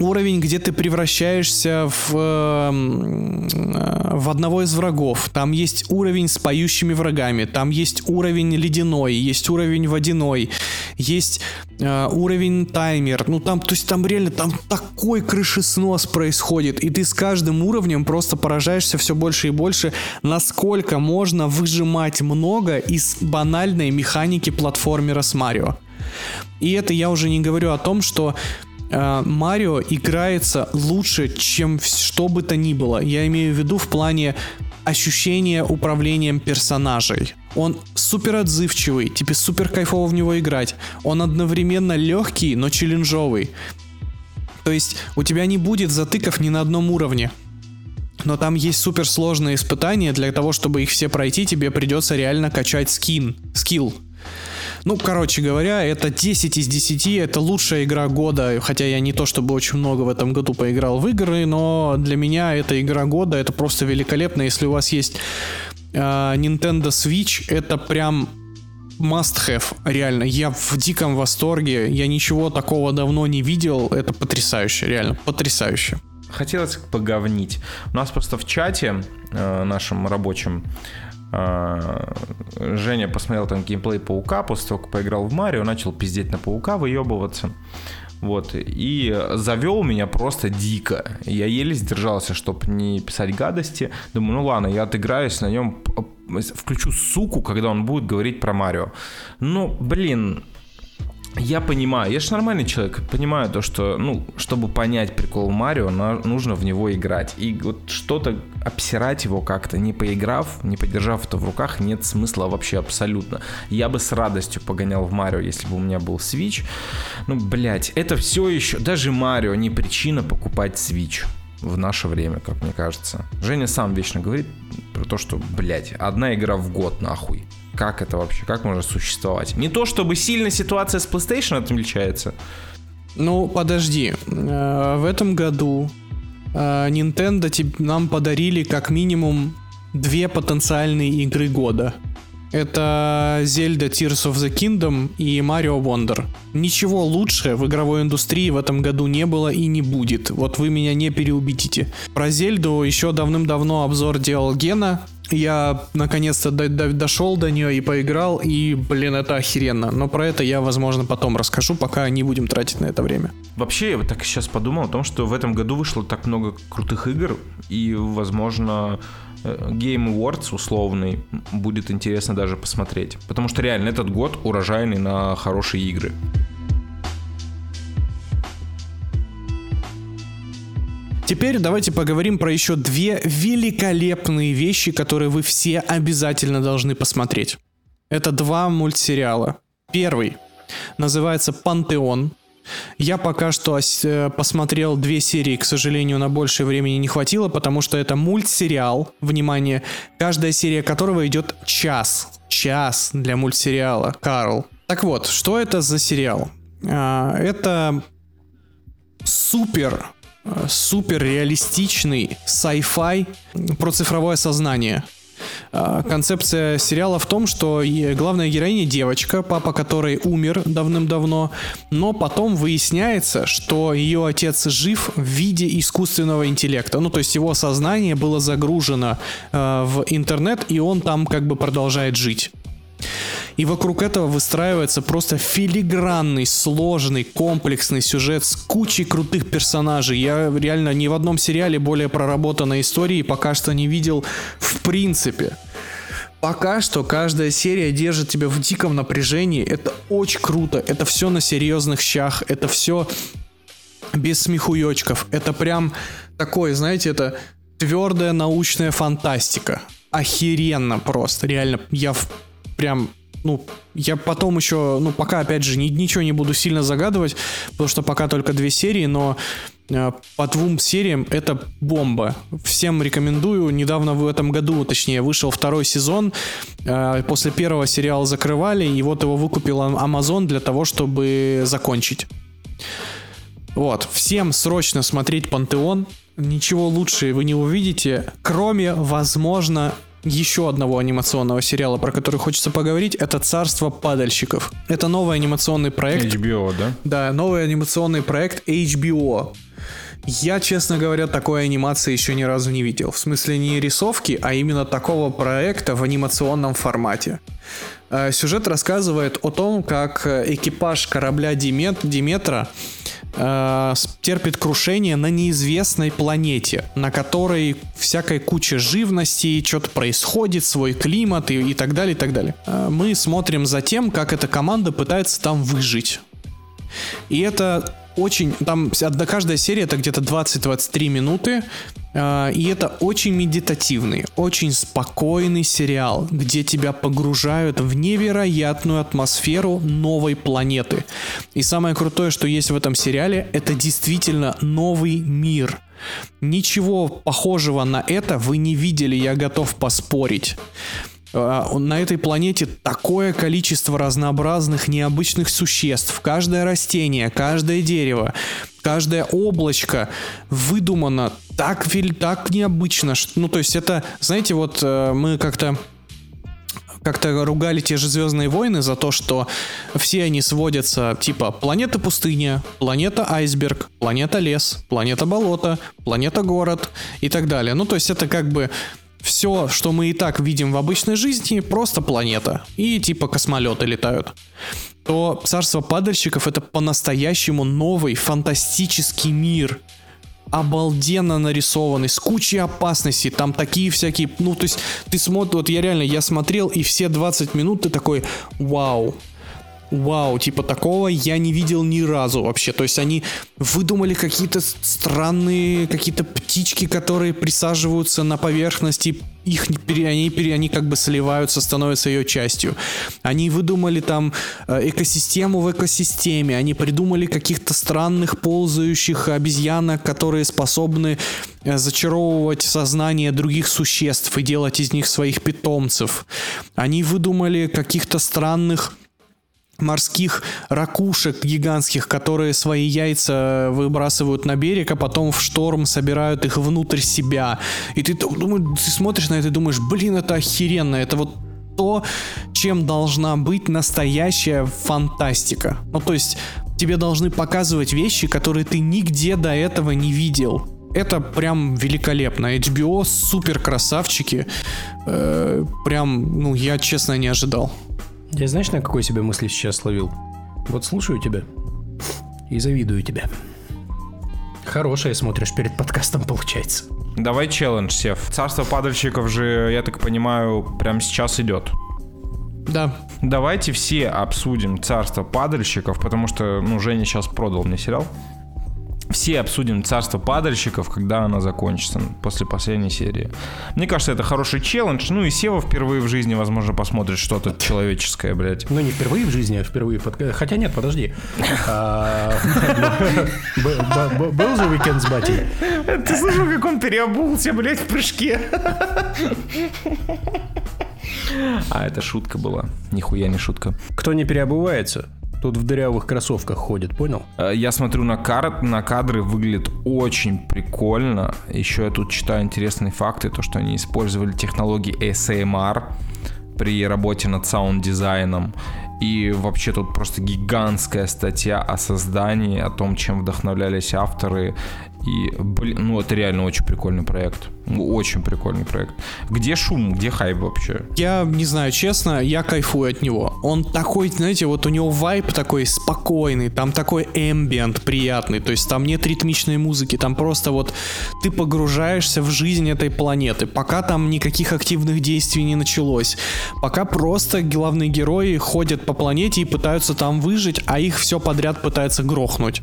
Speaker 2: уровень, где ты превращаешься в, эм, э, в одного из врагов. Там есть уровень с поющими врагами. Там есть уровень ледяной, есть уровень водяной, есть э, уровень таймер. Ну там, то есть там реально там такой крышеснос происходит, и ты с каждым уровнем просто поражаешься все больше и больше, насколько можно выжимать много из банальной механики платформера с Марио. И это я уже не говорю о том, что Э, Марио играется лучше, чем что бы то ни было. Я имею в виду в плане ощущения управлением персонажей. Он супер отзывчивый, тебе супер кайфово в него играть. Он одновременно легкий, но челленджовый. То есть у тебя не будет затыков ни на одном уровне. Но там есть суперсложные испытания, для того, чтобы их все пройти, тебе придется реально качать скин, скилл. Ну, короче говоря, это 10 из 10, это лучшая игра года, хотя я не то чтобы очень много в этом году поиграл в игры, но для меня это игра года, это просто великолепно. Если у вас есть э, Nintendo Switch, это прям must have, реально. Я в диком восторге, я ничего такого давно не видел, это потрясающе, реально, потрясающе.
Speaker 1: Хотелось поговнить. У нас просто в чате э, нашем рабочем Женя посмотрел там геймплей Паука, после того, как поиграл в Марио, начал пиздеть на Паука, выебываться. Вот, и завел меня просто дико. Я еле сдержался, чтобы не писать гадости. Думаю, ну ладно, я отыграюсь на нем, включу суку, когда он будет говорить про Марио. Ну, блин, я понимаю, я же нормальный человек, понимаю то, что, ну, чтобы понять прикол Марио, нужно в него играть. И вот что-то обсирать его как-то, не поиграв, не подержав это в руках, нет смысла вообще абсолютно. Я бы с радостью погонял в Марио, если бы у меня был Switch. Ну, блядь, это все еще, даже Марио не причина покупать Switch в наше время, как мне кажется. Женя сам вечно говорит про то, что, блядь, одна игра в год нахуй. Как это вообще? Как можно существовать? Не то, чтобы сильно ситуация с PlayStation отличается.
Speaker 2: Ну, подожди. Э, в этом году э, Nintendo нам подарили как минимум две потенциальные игры года. Это Zelda Tears of the Kingdom и Mario Wonder. Ничего лучше в игровой индустрии в этом году не было и не будет. Вот вы меня не переубедите. Про Зельду еще давным-давно обзор делал Гена, Я наконец-то до- до- дошел до нее и поиграл, и, блин, это охеренно. Но про это я, возможно, потом расскажу, пока не будем тратить на это время.
Speaker 1: Вообще, я вот так сейчас подумал о том, что в этом году вышло так много крутых игр, и, возможно, Game Awards условный будет интересно даже посмотреть. Потому что реально этот год урожайный на хорошие игры.
Speaker 2: Теперь давайте поговорим про еще две великолепные вещи, которые вы все обязательно должны посмотреть. Это два мультсериала. Первый называется «Пантеон». Я пока что э, посмотрел две серии, к сожалению, на большее времени не хватило, потому что это мультсериал, внимание, каждая серия которого идет час. Час для мультсериала, Карл. Так вот, что это за сериал? А, это супер э, супер реалистичный sci-fi про цифровое сознание. А, Концепция сериала в том, что главная героиня девочка, папа которой умер давным-давно, но потом выясняется, что ее отец жив в виде искусственного интеллекта. Ну, то есть его сознание было загружено э, в интернет, и он там как бы продолжает жить. И вокруг этого выстраивается просто филигранный, сложный, комплексный сюжет с кучей крутых персонажей. Я реально ни в одном сериале более проработанной истории пока что не видел в принципе. Пока что каждая серия держит тебя в диком напряжении. Это очень круто. Это все на серьезных щах. Это все без смехуёчков. Это прям такое, знаете, это твердая научная фантастика. Охеренно просто. Реально, я в- прям ну, я потом еще, ну, пока, опять же, ни- ничего не буду сильно загадывать, потому что пока только две серии, но э, по двум сериям это бомба. Всем рекомендую. Недавно в этом году, точнее, вышел второй сезон. Э, после первого сериала закрывали, и вот его выкупил Amazon для того, чтобы закончить. Вот, всем срочно смотреть Пантеон. Ничего лучше вы не увидите, кроме, возможно, еще одного анимационного сериала, про который хочется поговорить, это «Царство падальщиков». Это новый анимационный проект.
Speaker 1: HBO, да?
Speaker 2: Да, новый анимационный проект HBO. Я, честно говоря, такой анимации еще ни разу не видел. В смысле не рисовки, а именно такого проекта в анимационном формате. Э, Сюжет рассказывает о том, как э, экипаж корабля Димет, Диметра э, терпит крушение на неизвестной планете, на которой всякой куча живности, что-то происходит, свой климат и, и так далее, и так далее. Э, Мы смотрим за тем, как эта команда пытается там выжить. И это очень... Там одна- каждая серия это где-то 20-23 минуты. э, И это очень медитативный, очень спокойный сериал, где тебя погружают в невероятную атмосферу новой планеты. И самое крутое, что есть в этом сериале, это действительно новый мир. Ничего похожего на это вы не видели, я готов поспорить. А, На этой планете такое количество разнообразных необычных существ. Каждое растение, каждое дерево, каждое облачко выдумано так, так необычно. Ну, то есть это, знаете, вот э, мы как-то как-то ругали те же Звездные войны за то, что все они сводятся типа планета пустыня, планета айсберг, планета лес, планета болото, планета город и так далее. Ну, то есть это как бы все, что мы и так видим в обычной жизни, просто планета. И типа космолеты летают. То царство падальщиков это по-настоящему новый фантастический мир обалденно нарисованный, с кучей опасностей, там такие всякие, ну, то есть ты смотришь, вот я реально, я смотрел, и все 20 минут ты такой, вау, Вау, типа такого я не видел ни разу вообще. То есть они выдумали какие-то странные, какие-то птички, которые присаживаются на поверхности, их они, они как бы сливаются, становятся ее частью. Они выдумали там э, экосистему в экосистеме, они придумали каких-то странных ползающих обезьянок, которые способны э, зачаровывать сознание других существ и делать из них своих питомцев. Они выдумали каких-то странных морских ракушек гигантских, которые свои яйца выбрасывают на берег, а потом в шторм собирают их внутрь себя. И ты, думаешь, ты смотришь на это и думаешь, блин, это охеренно, это вот то, чем должна быть настоящая фантастика. Ну, то есть тебе должны показывать вещи, которые ты нигде до этого не видел. это прям великолепно. HBO супер красавчики. Э, прям, ну, я честно не ожидал.
Speaker 3: Я знаешь, на какой себе мысли сейчас словил? Вот слушаю тебя и завидую тебе. Хорошее смотришь перед подкастом, получается.
Speaker 1: Давай челлендж, Сев. Царство падальщиков же, я так понимаю, прямо сейчас идет.
Speaker 2: Да.
Speaker 1: Давайте все обсудим царство падальщиков, потому что, ну, Женя сейчас продал мне сериал все обсудим царство падальщиков, когда она закончится, после последней серии. Мне кажется, это хороший челлендж. Ну и Сева впервые в жизни, возможно, посмотрит что-то человеческое, блядь.
Speaker 3: Ну не впервые в жизни, а впервые под... Хотя нет, подожди. А, был же уикенд с батей.
Speaker 1: Ты слышал, как он переобулся, блядь, в прыжке? А это шутка была. Нихуя не шутка.
Speaker 3: Кто не переобувается, Тут в дырявых кроссовках ходит, понял?
Speaker 1: Э, я смотрю на, кар... на кадры, выглядит очень прикольно. Еще я тут читаю интересные факты, то, что они использовали технологии ASMR при работе над саунд-дизайном. И вообще тут просто гигантская статья о создании, о том, чем вдохновлялись авторы и, блин, ну это реально очень прикольный проект. Ну, очень прикольный проект. Где шум, где хайп вообще?
Speaker 2: Я не знаю, честно, я кайфую от него. Он такой, знаете, вот у него вайп такой спокойный, там такой эмбиент приятный, то есть там нет ритмичной музыки, там просто вот ты погружаешься в жизнь этой планеты, пока там никаких активных действий не началось, пока просто главные герои ходят по планете и пытаются там выжить, а их все подряд пытается грохнуть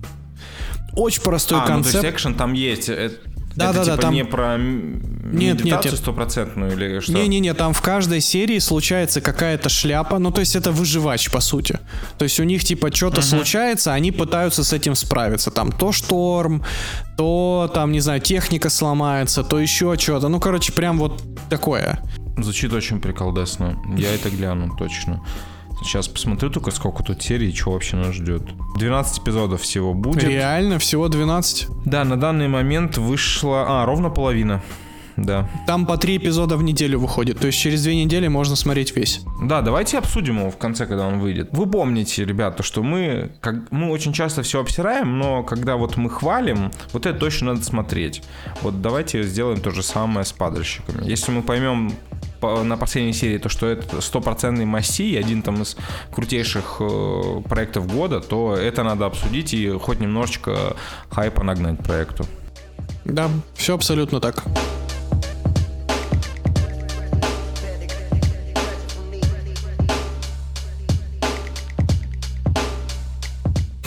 Speaker 2: очень простой а, концепт. Ну, то есть
Speaker 1: экшен там есть.
Speaker 2: Да,
Speaker 1: это
Speaker 2: да,
Speaker 1: типа
Speaker 2: да, там...
Speaker 1: не про нет, нет, нет. стопроцентную или что?
Speaker 2: Не-не-не, там в каждой серии случается какая-то шляпа, ну то есть это выживач по сути. То есть у них типа что-то uh-huh. случается, они пытаются с этим справиться. Там то шторм, то там, не знаю, техника сломается, то еще что-то. Ну короче, прям вот такое.
Speaker 1: Звучит очень приколдесно. Я это гляну, точно. Сейчас посмотрю только, сколько тут серий и что вообще нас ждет. 12 эпизодов всего будет.
Speaker 2: Реально? Всего 12?
Speaker 1: Да, на данный момент вышло... А, ровно половина. Да.
Speaker 2: Там по три эпизода в неделю выходит, то есть через две недели можно смотреть весь.
Speaker 1: Да, давайте обсудим его в конце, когда он выйдет. Вы помните, ребята, что мы, как, мы очень часто все обсираем, но когда вот мы хвалим, вот это точно надо смотреть. Вот давайте сделаем то же самое с падальщиками. Если мы поймем на последней серии, то что это стопроцентный масси, один там из крутейших э, проектов года, то это надо обсудить и хоть немножечко хайпа нагнать проекту.
Speaker 2: Да, все абсолютно так.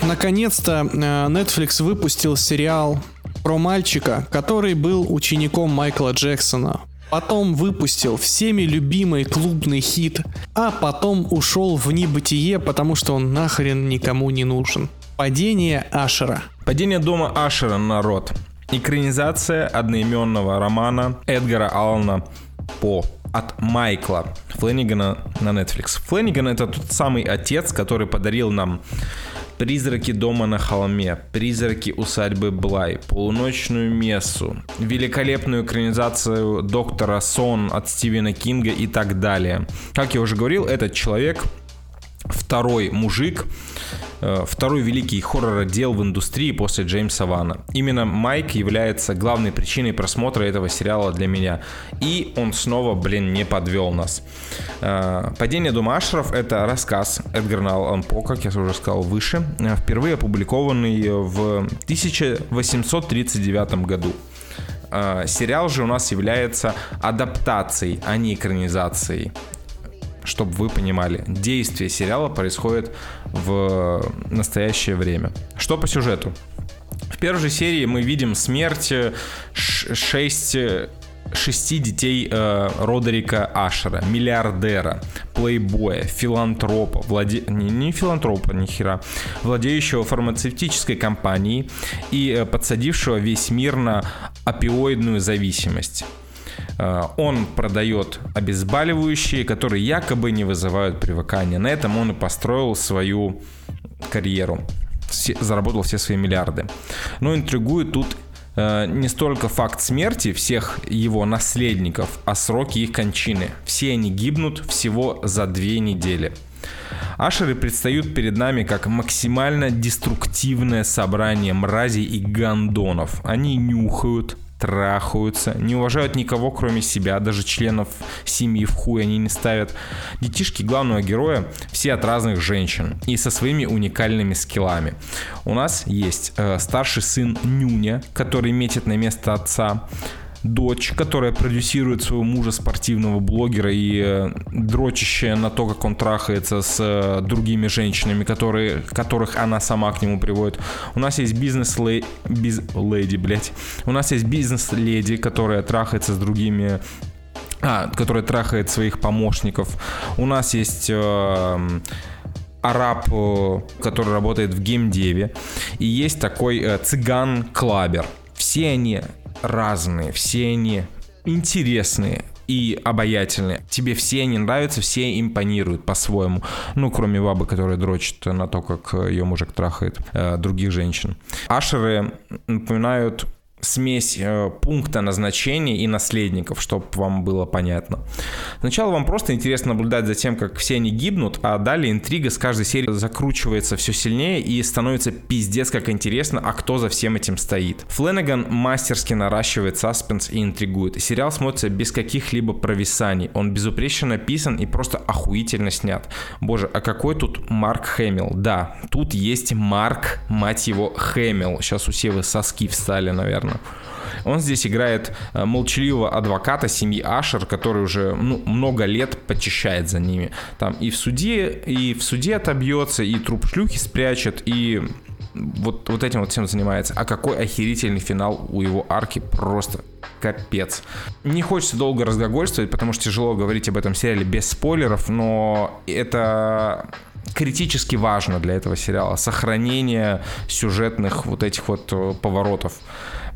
Speaker 2: Наконец-то э, Netflix выпустил сериал про мальчика, который был учеником Майкла Джексона. Потом выпустил всеми любимый клубный хит, а потом ушел в небытие, потому что он нахрен никому не нужен. Падение Ашера.
Speaker 1: Падение дома Ашера, народ. Экранизация одноименного романа Эдгара Аллана По от Майкла Фленнигана на Netflix. Фленниган это тот самый отец, который подарил нам Призраки дома на холме, Призраки усадьбы Блай, Полуночную мессу, великолепную экранизацию Доктора Сон от Стивена Кинга и так далее. Как я уже говорил, этот человек второй мужик, Э, второй великий хоррор-отдел в индустрии после Джеймса Вана. Именно Майк является главной причиной просмотра этого сериала для меня. И он снова, блин, не подвел нас. Э, «Падение дома Ашеров» — это рассказ Эдгара Аллан По, как я уже сказал выше, э, впервые опубликованный в 1839 году. Сериал же у нас является адаптацией, а не экранизацией чтобы вы понимали, действие сериала происходит в настоящее время. Что по сюжету? В первой же серии мы видим смерть 6 шести детей э, Родерика Ашера, миллиардера, плейбоя, филантропа, владе... не, не филантропа, ни хера, владеющего фармацевтической компанией и э, подсадившего весь мир на опиоидную зависимость. Э, он продает обезболивающие, которые якобы не вызывают привыкания. На этом он и построил свою карьеру. Заработал все свои миллиарды. Но интригует тут э, не столько факт смерти всех его наследников, а сроки их кончины. Все они гибнут всего за две недели. Ашеры предстают перед нами как максимально деструктивное собрание мразей и гандонов. Они нюхают, трахаются, не уважают никого, кроме себя, даже членов семьи в хуй они не ставят. Детишки главного героя все от разных женщин и со своими уникальными скиллами. У нас есть э, старший сын Нюня, который метит на место отца дочь, которая продюсирует своего мужа спортивного блогера и э, дрочащая на то, как он трахается с э, другими женщинами, которые, которых она сама к нему приводит. У нас есть бизнес-леди, биз, леди, блядь. У нас есть бизнес-леди, которая трахается с другими а, которая трахает своих помощников. У нас есть э, араб, э, который работает в геймдеве. И есть такой э, цыган-клабер. Все они разные, все они интересные и обаятельные. Тебе все они нравятся, все импонируют по-своему. Ну, кроме бабы, которая дрочит на то, как ее мужик трахает э, других женщин. Ашеры напоминают смесь э, пункта назначения и наследников, чтобы вам было понятно. Сначала вам просто интересно наблюдать за тем, как все они гибнут, а далее интрига с каждой серии закручивается все сильнее и становится пиздец как интересно, а кто за всем этим стоит. Фленнеган мастерски наращивает саспенс и интригует. Сериал смотрится без каких-либо провисаний. Он безупречно написан и просто охуительно снят. Боже, а какой тут Марк Хэмилл? Да, тут есть Марк, мать его, Хэмилл. Сейчас у Севы соски встали, наверное. Он здесь играет э, молчаливого адвоката семьи Ашер, который уже ну, много лет почищает за ними. Там и в суде, и в суде отобьется, и труп шлюхи спрячет, и вот, вот этим вот всем занимается. А какой охерительный финал у его арки, просто капец. Не хочется долго разгогольствовать, потому что тяжело говорить об этом сериале без спойлеров, но это критически важно для этого сериала. Сохранение сюжетных вот этих вот э, поворотов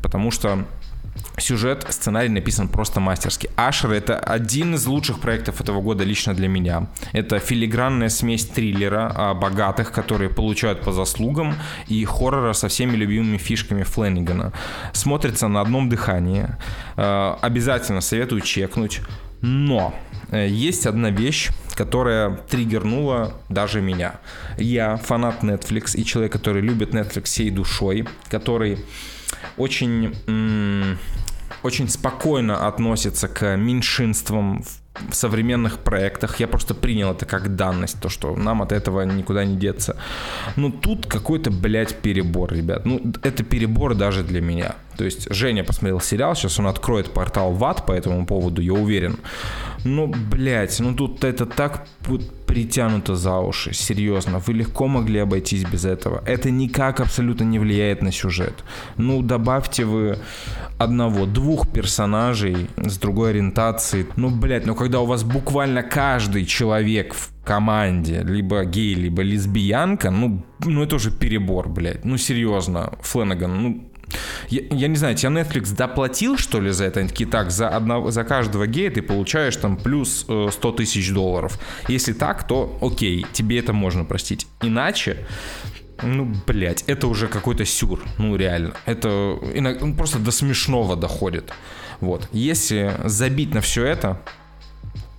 Speaker 1: потому что сюжет, сценарий написан просто мастерски. Ашер — это один из лучших проектов этого года лично для меня. Это филигранная смесь триллера о богатых, которые получают по заслугам, и хоррора со всеми любимыми фишками Фленнигана. Смотрится на одном дыхании. Э, обязательно советую чекнуть. Но э, есть одна вещь, которая триггернула даже меня. Я фанат Netflix и человек, который любит Netflix всей душой, который очень, очень спокойно относится к меньшинствам в современных проектах. Я просто принял это как данность, то, что нам от этого никуда не деться. Но тут какой-то, блядь, перебор, ребят. Ну, это перебор даже для меня. То есть Женя посмотрел сериал, сейчас он откроет портал ВАД по этому поводу, я уверен. Ну, блядь, ну тут это так притянуто за уши, серьезно. Вы легко могли обойтись без этого. Это никак абсолютно не влияет на сюжет. Ну, добавьте вы одного, двух персонажей с другой ориентацией. Ну, блядь, ну когда у вас буквально каждый человек в команде, либо гей, либо лесбиянка, ну, ну это уже перебор, блядь. Ну, серьезно, Фленаган, ну, я, я не знаю, тебе Netflix доплатил, что ли, за это? Они такие, так, за, одного, за каждого гея ты получаешь там плюс э, 100 тысяч долларов. Если так, то окей, тебе это можно простить. Иначе, ну, блядь, это уже какой-то сюр. Ну, реально. Это иногда, ну, просто до смешного доходит. Вот. Если забить на все это, Э,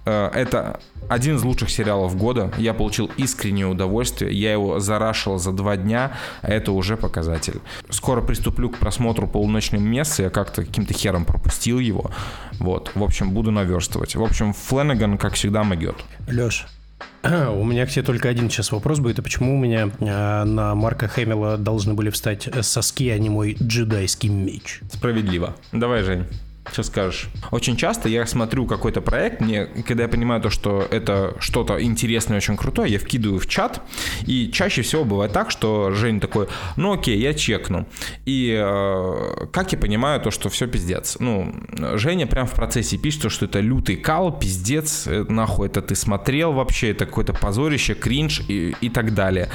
Speaker 1: это один из лучших сериалов года. Я получил искреннее удовольствие. Я его зарашил за два дня, а это уже показатель. Скоро приступлю к просмотру полуночной мессы. Я как-то каким-то хером пропустил его. Вот. В общем, буду наверстывать. В общем, Фленнеган, как всегда, могет.
Speaker 3: Леш, у меня к тебе только один сейчас вопрос будет. А почему у меня э, на Марка Хэмилла должны были встать соски, а не мой джедайский меч?
Speaker 1: Справедливо. Давай, Жень. Что скажешь? Очень часто я смотрю какой-то проект, мне, когда я понимаю то, что это что-то интересное, очень крутое, я вкидываю в чат, и чаще всего бывает так, что Жень такой, ну окей, я чекну. И э, как я понимаю то, что все пиздец? Ну, Женя прям в процессе пишет, что это лютый кал, пиздец, э, нахуй это ты смотрел вообще, это какое-то позорище, кринж и, и так далее.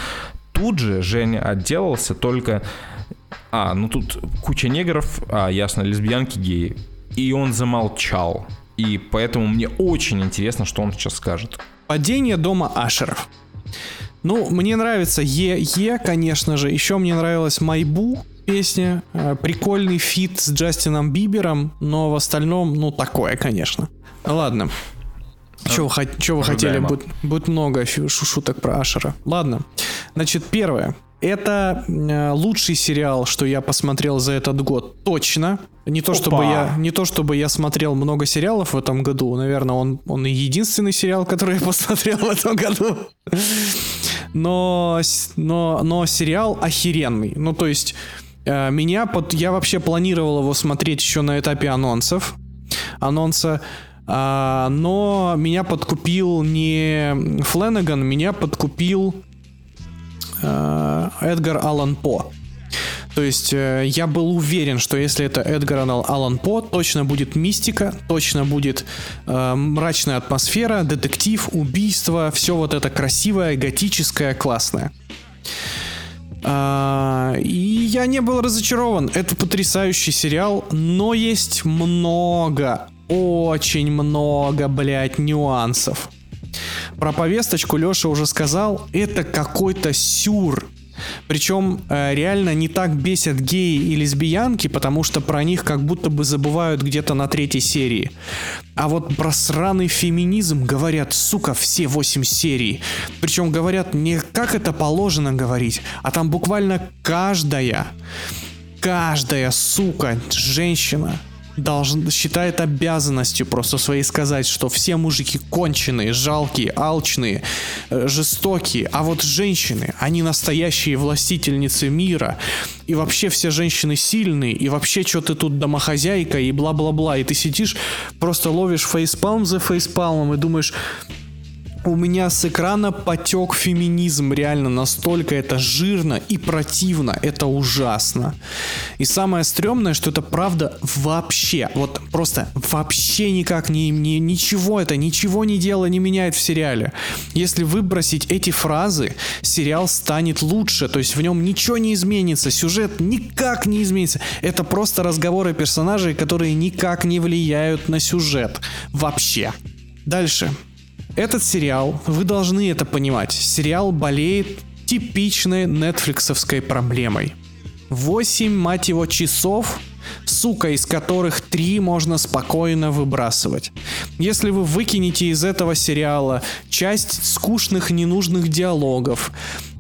Speaker 1: Тут же Женя отделался только а, ну тут куча негров, а, ясно, лесбиянки, геи и он замолчал. И поэтому мне очень интересно, что он сейчас скажет.
Speaker 2: Падение дома Ашеров. Ну, мне нравится Yeah, конечно же. Еще мне нравилась My Boo песня. Э, прикольный feat с Джастином Бибером, но в остальном, ну, такое, конечно. Ладно. Что вы, хот- вы хотели? Будет, будет много шуток про Ашера. Ладно. Значит, первое. Это э, лучший сериал, что я посмотрел за этот год. Точно. Не то, чтобы я, не то чтобы я смотрел много сериалов в этом году. Наверное, он, он и единственный сериал, который я посмотрел в этом году. Но, но, но сериал охеренный. Ну, то есть, э, меня под... Я вообще планировал его смотреть еще на этапе анонсов. Анонса. А, но меня подкупил не Фленнеган, меня подкупил Эдгар Аллан По. То есть э, я был уверен, что если это Эдгар Аллан По, точно будет мистика, точно будет э, мрачная атмосфера, детектив, убийство, все вот это красивое, готическое, классное. А, и я не был разочарован. Это потрясающий сериал, но есть много, очень много, блядь, нюансов. Про повесточку Леша уже сказал, это какой-то сюр. Причем э, реально не так бесят геи и лесбиянки, потому что про них как будто бы забывают где-то на третьей серии. А вот про сраный феминизм говорят, сука, все 8 серий. Причем говорят не как это положено говорить, а там буквально каждая, каждая, сука, женщина должен, считает обязанностью просто своей сказать, что все мужики конченые, жалкие, алчные, э, жестокие, а вот женщины, они настоящие властительницы мира, и вообще все женщины сильные, и вообще что ты тут домохозяйка, и бла-бла-бла, и ты сидишь, просто ловишь фейспалм за фейспалмом и думаешь, у меня с экрана потек феминизм, реально настолько это жирно и противно, это ужасно. И самое стрёмное, что это правда вообще, вот просто вообще никак не, не ничего это, ничего не дело не меняет в сериале. Если выбросить эти фразы, сериал станет лучше, то есть в нем ничего не изменится, сюжет никак не изменится. Это просто разговоры персонажей, которые никак не влияют на сюжет. Вообще. Дальше. Этот сериал, вы должны это понимать, сериал болеет типичной нетфликсовской проблемой. 8, мать его, часов, сука, из которых 3 можно спокойно выбрасывать. Если вы выкинете из этого сериала часть скучных ненужных диалогов,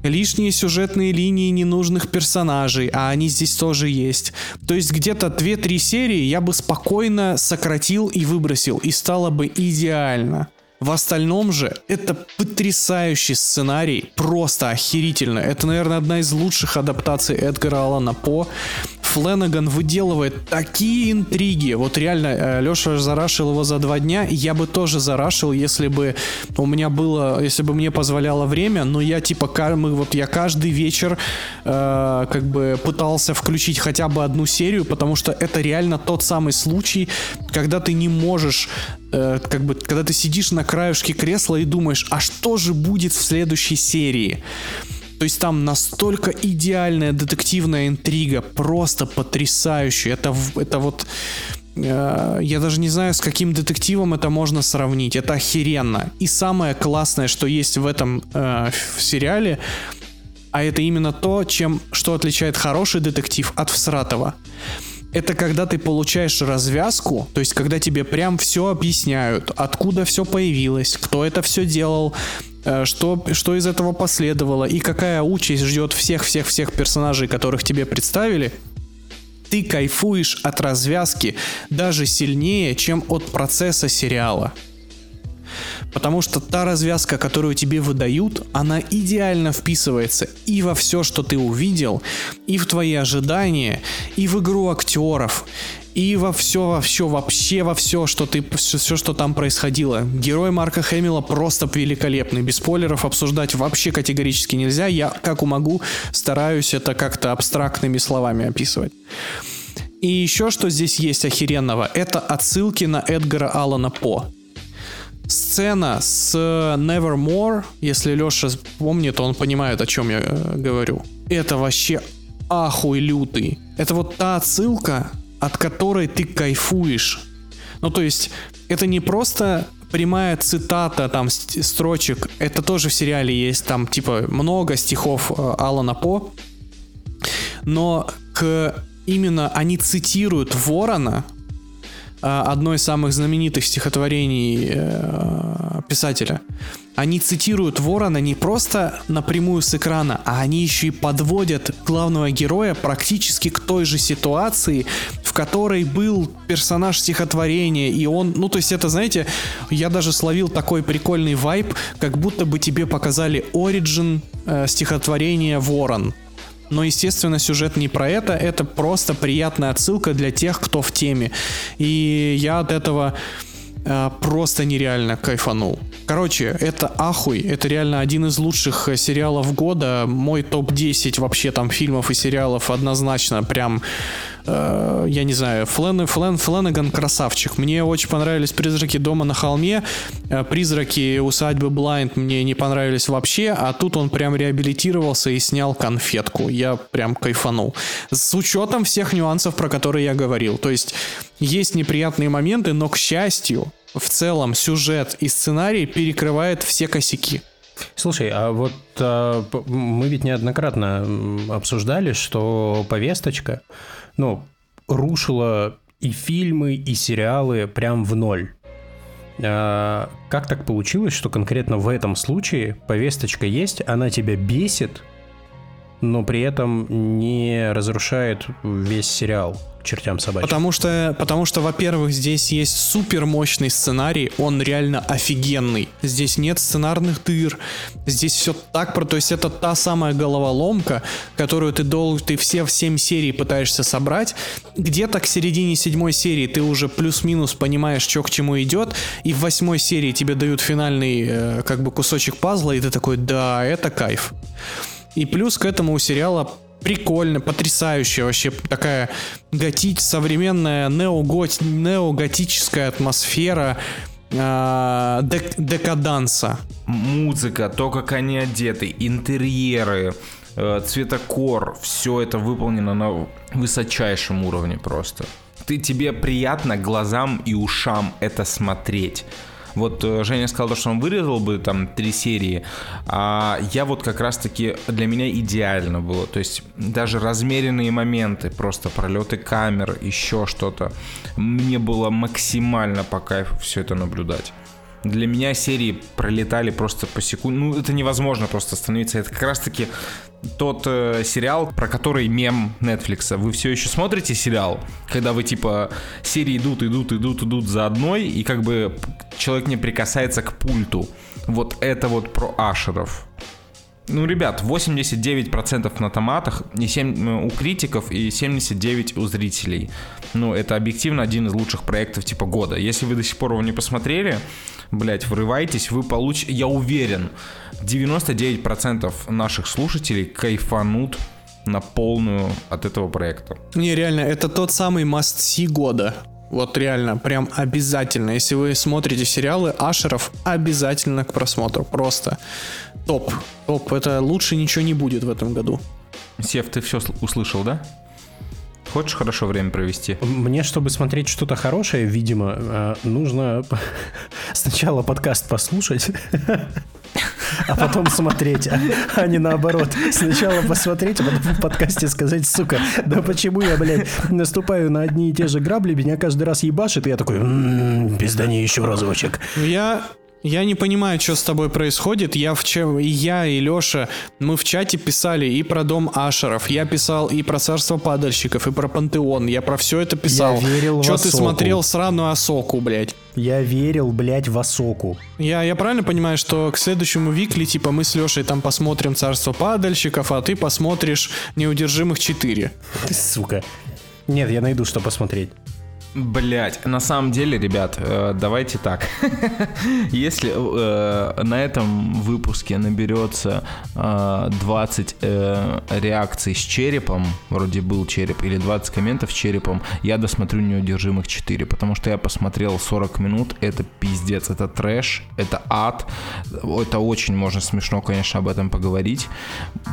Speaker 2: лишние сюжетные линии ненужных персонажей, а они здесь тоже есть. То есть где-то 2-3 серии я бы спокойно сократил и выбросил, и стало бы идеально. В остальном же это потрясающий сценарий, просто охерительно. Это, наверное, одна из лучших адаптаций Эдгара Алана По. Фленаган выделывает такие интриги. Вот реально, Леша зарашил его за два дня. Я бы тоже зарашил, если бы у меня было, если бы мне позволяло время. Но я типа, мы, вот я каждый вечер э, как бы пытался включить хотя бы одну серию, потому что это реально тот самый случай, когда ты не можешь э, как бы, когда ты сидишь на краюшке кресла и думаешь, а что же будет в следующей серии? То есть там настолько идеальная детективная интрига, просто потрясающая. Это, это вот... э, Я даже не знаю, с каким детективом это можно сравнить. Это охеренно. И самое классное, что есть в этом э, в сериале, а это именно то, чем, что отличает хороший детектив от всратого. Это когда ты получаешь развязку, то есть когда тебе прям все объясняют, откуда все появилось, кто это все делал, э, что, что из этого последовало и какая участь ждет всех-всех-всех персонажей, которых тебе представили, ты кайфуешь от развязки даже сильнее, чем от процесса сериала. Потому что та развязка, которую тебе выдают, она идеально вписывается и во все, что ты увидел, и в твои ожидания, и в игру актеров, и во все, во все, вообще во все, что ты, все, что там происходило. Герой Марка Хэмилла просто великолепный. Без спойлеров обсуждать вообще категорически нельзя. Я, как могу, стараюсь это как-то абстрактными словами описывать. И еще что здесь есть охеренного, это отсылки на Эдгара Аллана По. Сцена с Nevermore, если Леша помнит, он понимает, о чем я э, говорю. Это вообще ахуй лютый. Это вот та отсылка, от которой ты кайфуешь. Ну, то есть, это не просто прямая цитата там ст- строчек, это тоже в сериале есть, там типа много стихов э, Алана По, но к именно они цитируют Ворона, одно из самых знаменитых стихотворений э, писателя. Они цитируют Ворона не просто напрямую с экрана, а они еще и подводят главного героя практически к той же ситуации, в которой был персонаж стихотворения, и он, ну то есть это, знаете, я даже словил такой прикольный вайб, как будто бы тебе показали оригин э, стихотворения Ворон. Но, естественно, сюжет не про это, это просто приятная отсылка для тех, кто в теме. И я от этого э, просто нереально кайфанул. Короче, это ахуй, это реально один из лучших э, сериалов года. Мой топ-10 вообще там фильмов и сериалов однозначно прям э, я не знаю, Флэн, Флэн, Флэнаган красавчик. Мне очень понравились «Призраки дома на холме», э, «Призраки усадьбы Блайнд» мне не понравились вообще, а тут он прям реабилитировался и снял конфетку. Я прям кайфанул. С учетом всех нюансов, про которые я говорил. То есть есть неприятные моменты, но, к счастью, в целом сюжет и сценарий перекрывает все косяки.
Speaker 3: Слушай, а вот а, мы ведь неоднократно обсуждали, что повесточка ну, рушила и фильмы, и сериалы прям в ноль. А, как так получилось, что конкретно в этом случае повесточка есть, она тебя бесит, но при этом не разрушает весь сериал чертям собачьим.
Speaker 2: Потому что, потому что, во-первых, здесь есть супер мощный сценарий, он реально офигенный. Здесь нет сценарных дыр, здесь все так про, то есть это та самая головоломка, которую ты дол, ты все в 7 серий пытаешься собрать. Где-то к середине седьмой серии ты уже плюс-минус понимаешь, что к чему идет, и в восьмой серии тебе дают финальный э, как бы кусочек пазла, и ты такой, да, это кайф. И плюс к этому у сериала прикольно, потрясающая вообще такая готи современная неогот, неоготическая атмосфера э, дек, декаданса.
Speaker 1: Музыка, то, как они одеты, интерьеры, э, цветокор, все это выполнено на высочайшем уровне просто. Ты, тебе приятно глазам и ушам это смотреть. Вот э, Женя сказал, что он вырезал бы там три серии, а я вот как раз-таки для меня идеально было. То есть даже размеренные моменты, просто пролеты камер, еще что-то, мне было максимально по кайфу все это наблюдать для меня серии пролетали просто по секунде. Ну, это невозможно просто остановиться. Это как раз-таки тот э, сериал, про который мем Netflix. Вы все еще смотрите сериал, когда вы типа серии идут, идут, идут, идут за одной, и как бы человек не прикасается к пульту. Вот это вот про Ашеров. Ну, ребят, 89% на томатах, и 7 э, у критиков и 79 у зрителей. Ну, это объективно один из лучших проектов типа года. Если вы до сих пор его не посмотрели, блять, врывайтесь, вы получите, я уверен, 99% наших слушателей кайфанут на полную от этого проекта.
Speaker 2: Не, реально, это тот самый must-see года. Вот реально, прям обязательно. Если вы смотрите сериалы Ашеров, обязательно к просмотру. Просто топ. Топ. Это лучше ничего не будет в этом году.
Speaker 1: Сев, ты все услышал, да? Хочешь хорошо время провести?
Speaker 3: Мне, чтобы смотреть что-то хорошее, видимо, э, нужно сначала подкаст послушать, а потом смотреть, а не наоборот. Сначала посмотреть, а потом в подкасте сказать, сука, да почему я, блядь, наступаю на одни и те же грабли, меня каждый раз ебашит, и я такой, м-м, пиздани еще разочек.
Speaker 2: Я я не понимаю, что с тобой происходит. Я в чем, и я, и Леша, мы в чате писали и про дом Ашеров. Я писал и про царство падальщиков, и про пантеон. Я про все это писал.
Speaker 3: Я верил
Speaker 2: Что
Speaker 3: в
Speaker 2: ты
Speaker 3: Асоку.
Speaker 2: смотрел сраную Асоку, блядь?
Speaker 3: Я верил, блядь, в Асоку.
Speaker 2: Я, я правильно понимаю, что к следующему Викли, типа, мы с Лешей там посмотрим царство падальщиков, а ты посмотришь неудержимых 4.
Speaker 3: Сука. Нет, я найду, что посмотреть.
Speaker 1: Блять, на самом деле, ребят, э, давайте так. Если э, на этом выпуске наберется э, 20 э, реакций с черепом, вроде был череп, или 20 комментов с черепом, я досмотрю неудержимых 4, потому что я посмотрел 40 минут, это пиздец, это трэш, это ад, это очень можно смешно, конечно, об этом поговорить.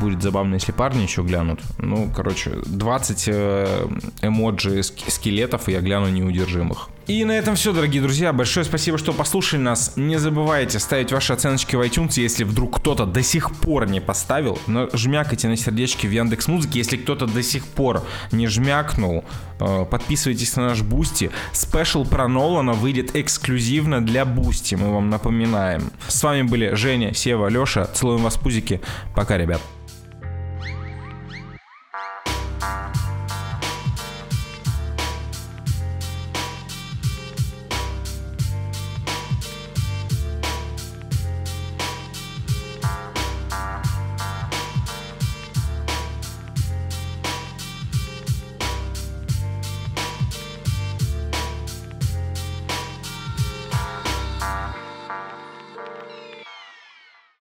Speaker 1: Будет забавно, если парни еще глянут. Ну, короче, 20 э, эмоджи ск- скелетов, я гляну неудержимых. И на этом все, дорогие друзья. Большое спасибо, что послушали нас. Не забывайте ставить ваши оценочки в iTunes, если вдруг кто-то до сих пор не поставил. Жмякайте на сердечки в Яндекс Музыке. Если кто-то до сих пор не жмякнул, э, подписывайтесь на наш Boosty. Special про Нолана выйдет эксклюзивно для Boosty, мы вам напоминаем. С вами были Женя, Сева, Леша. Целуем вас, пузики. Пока, ребят.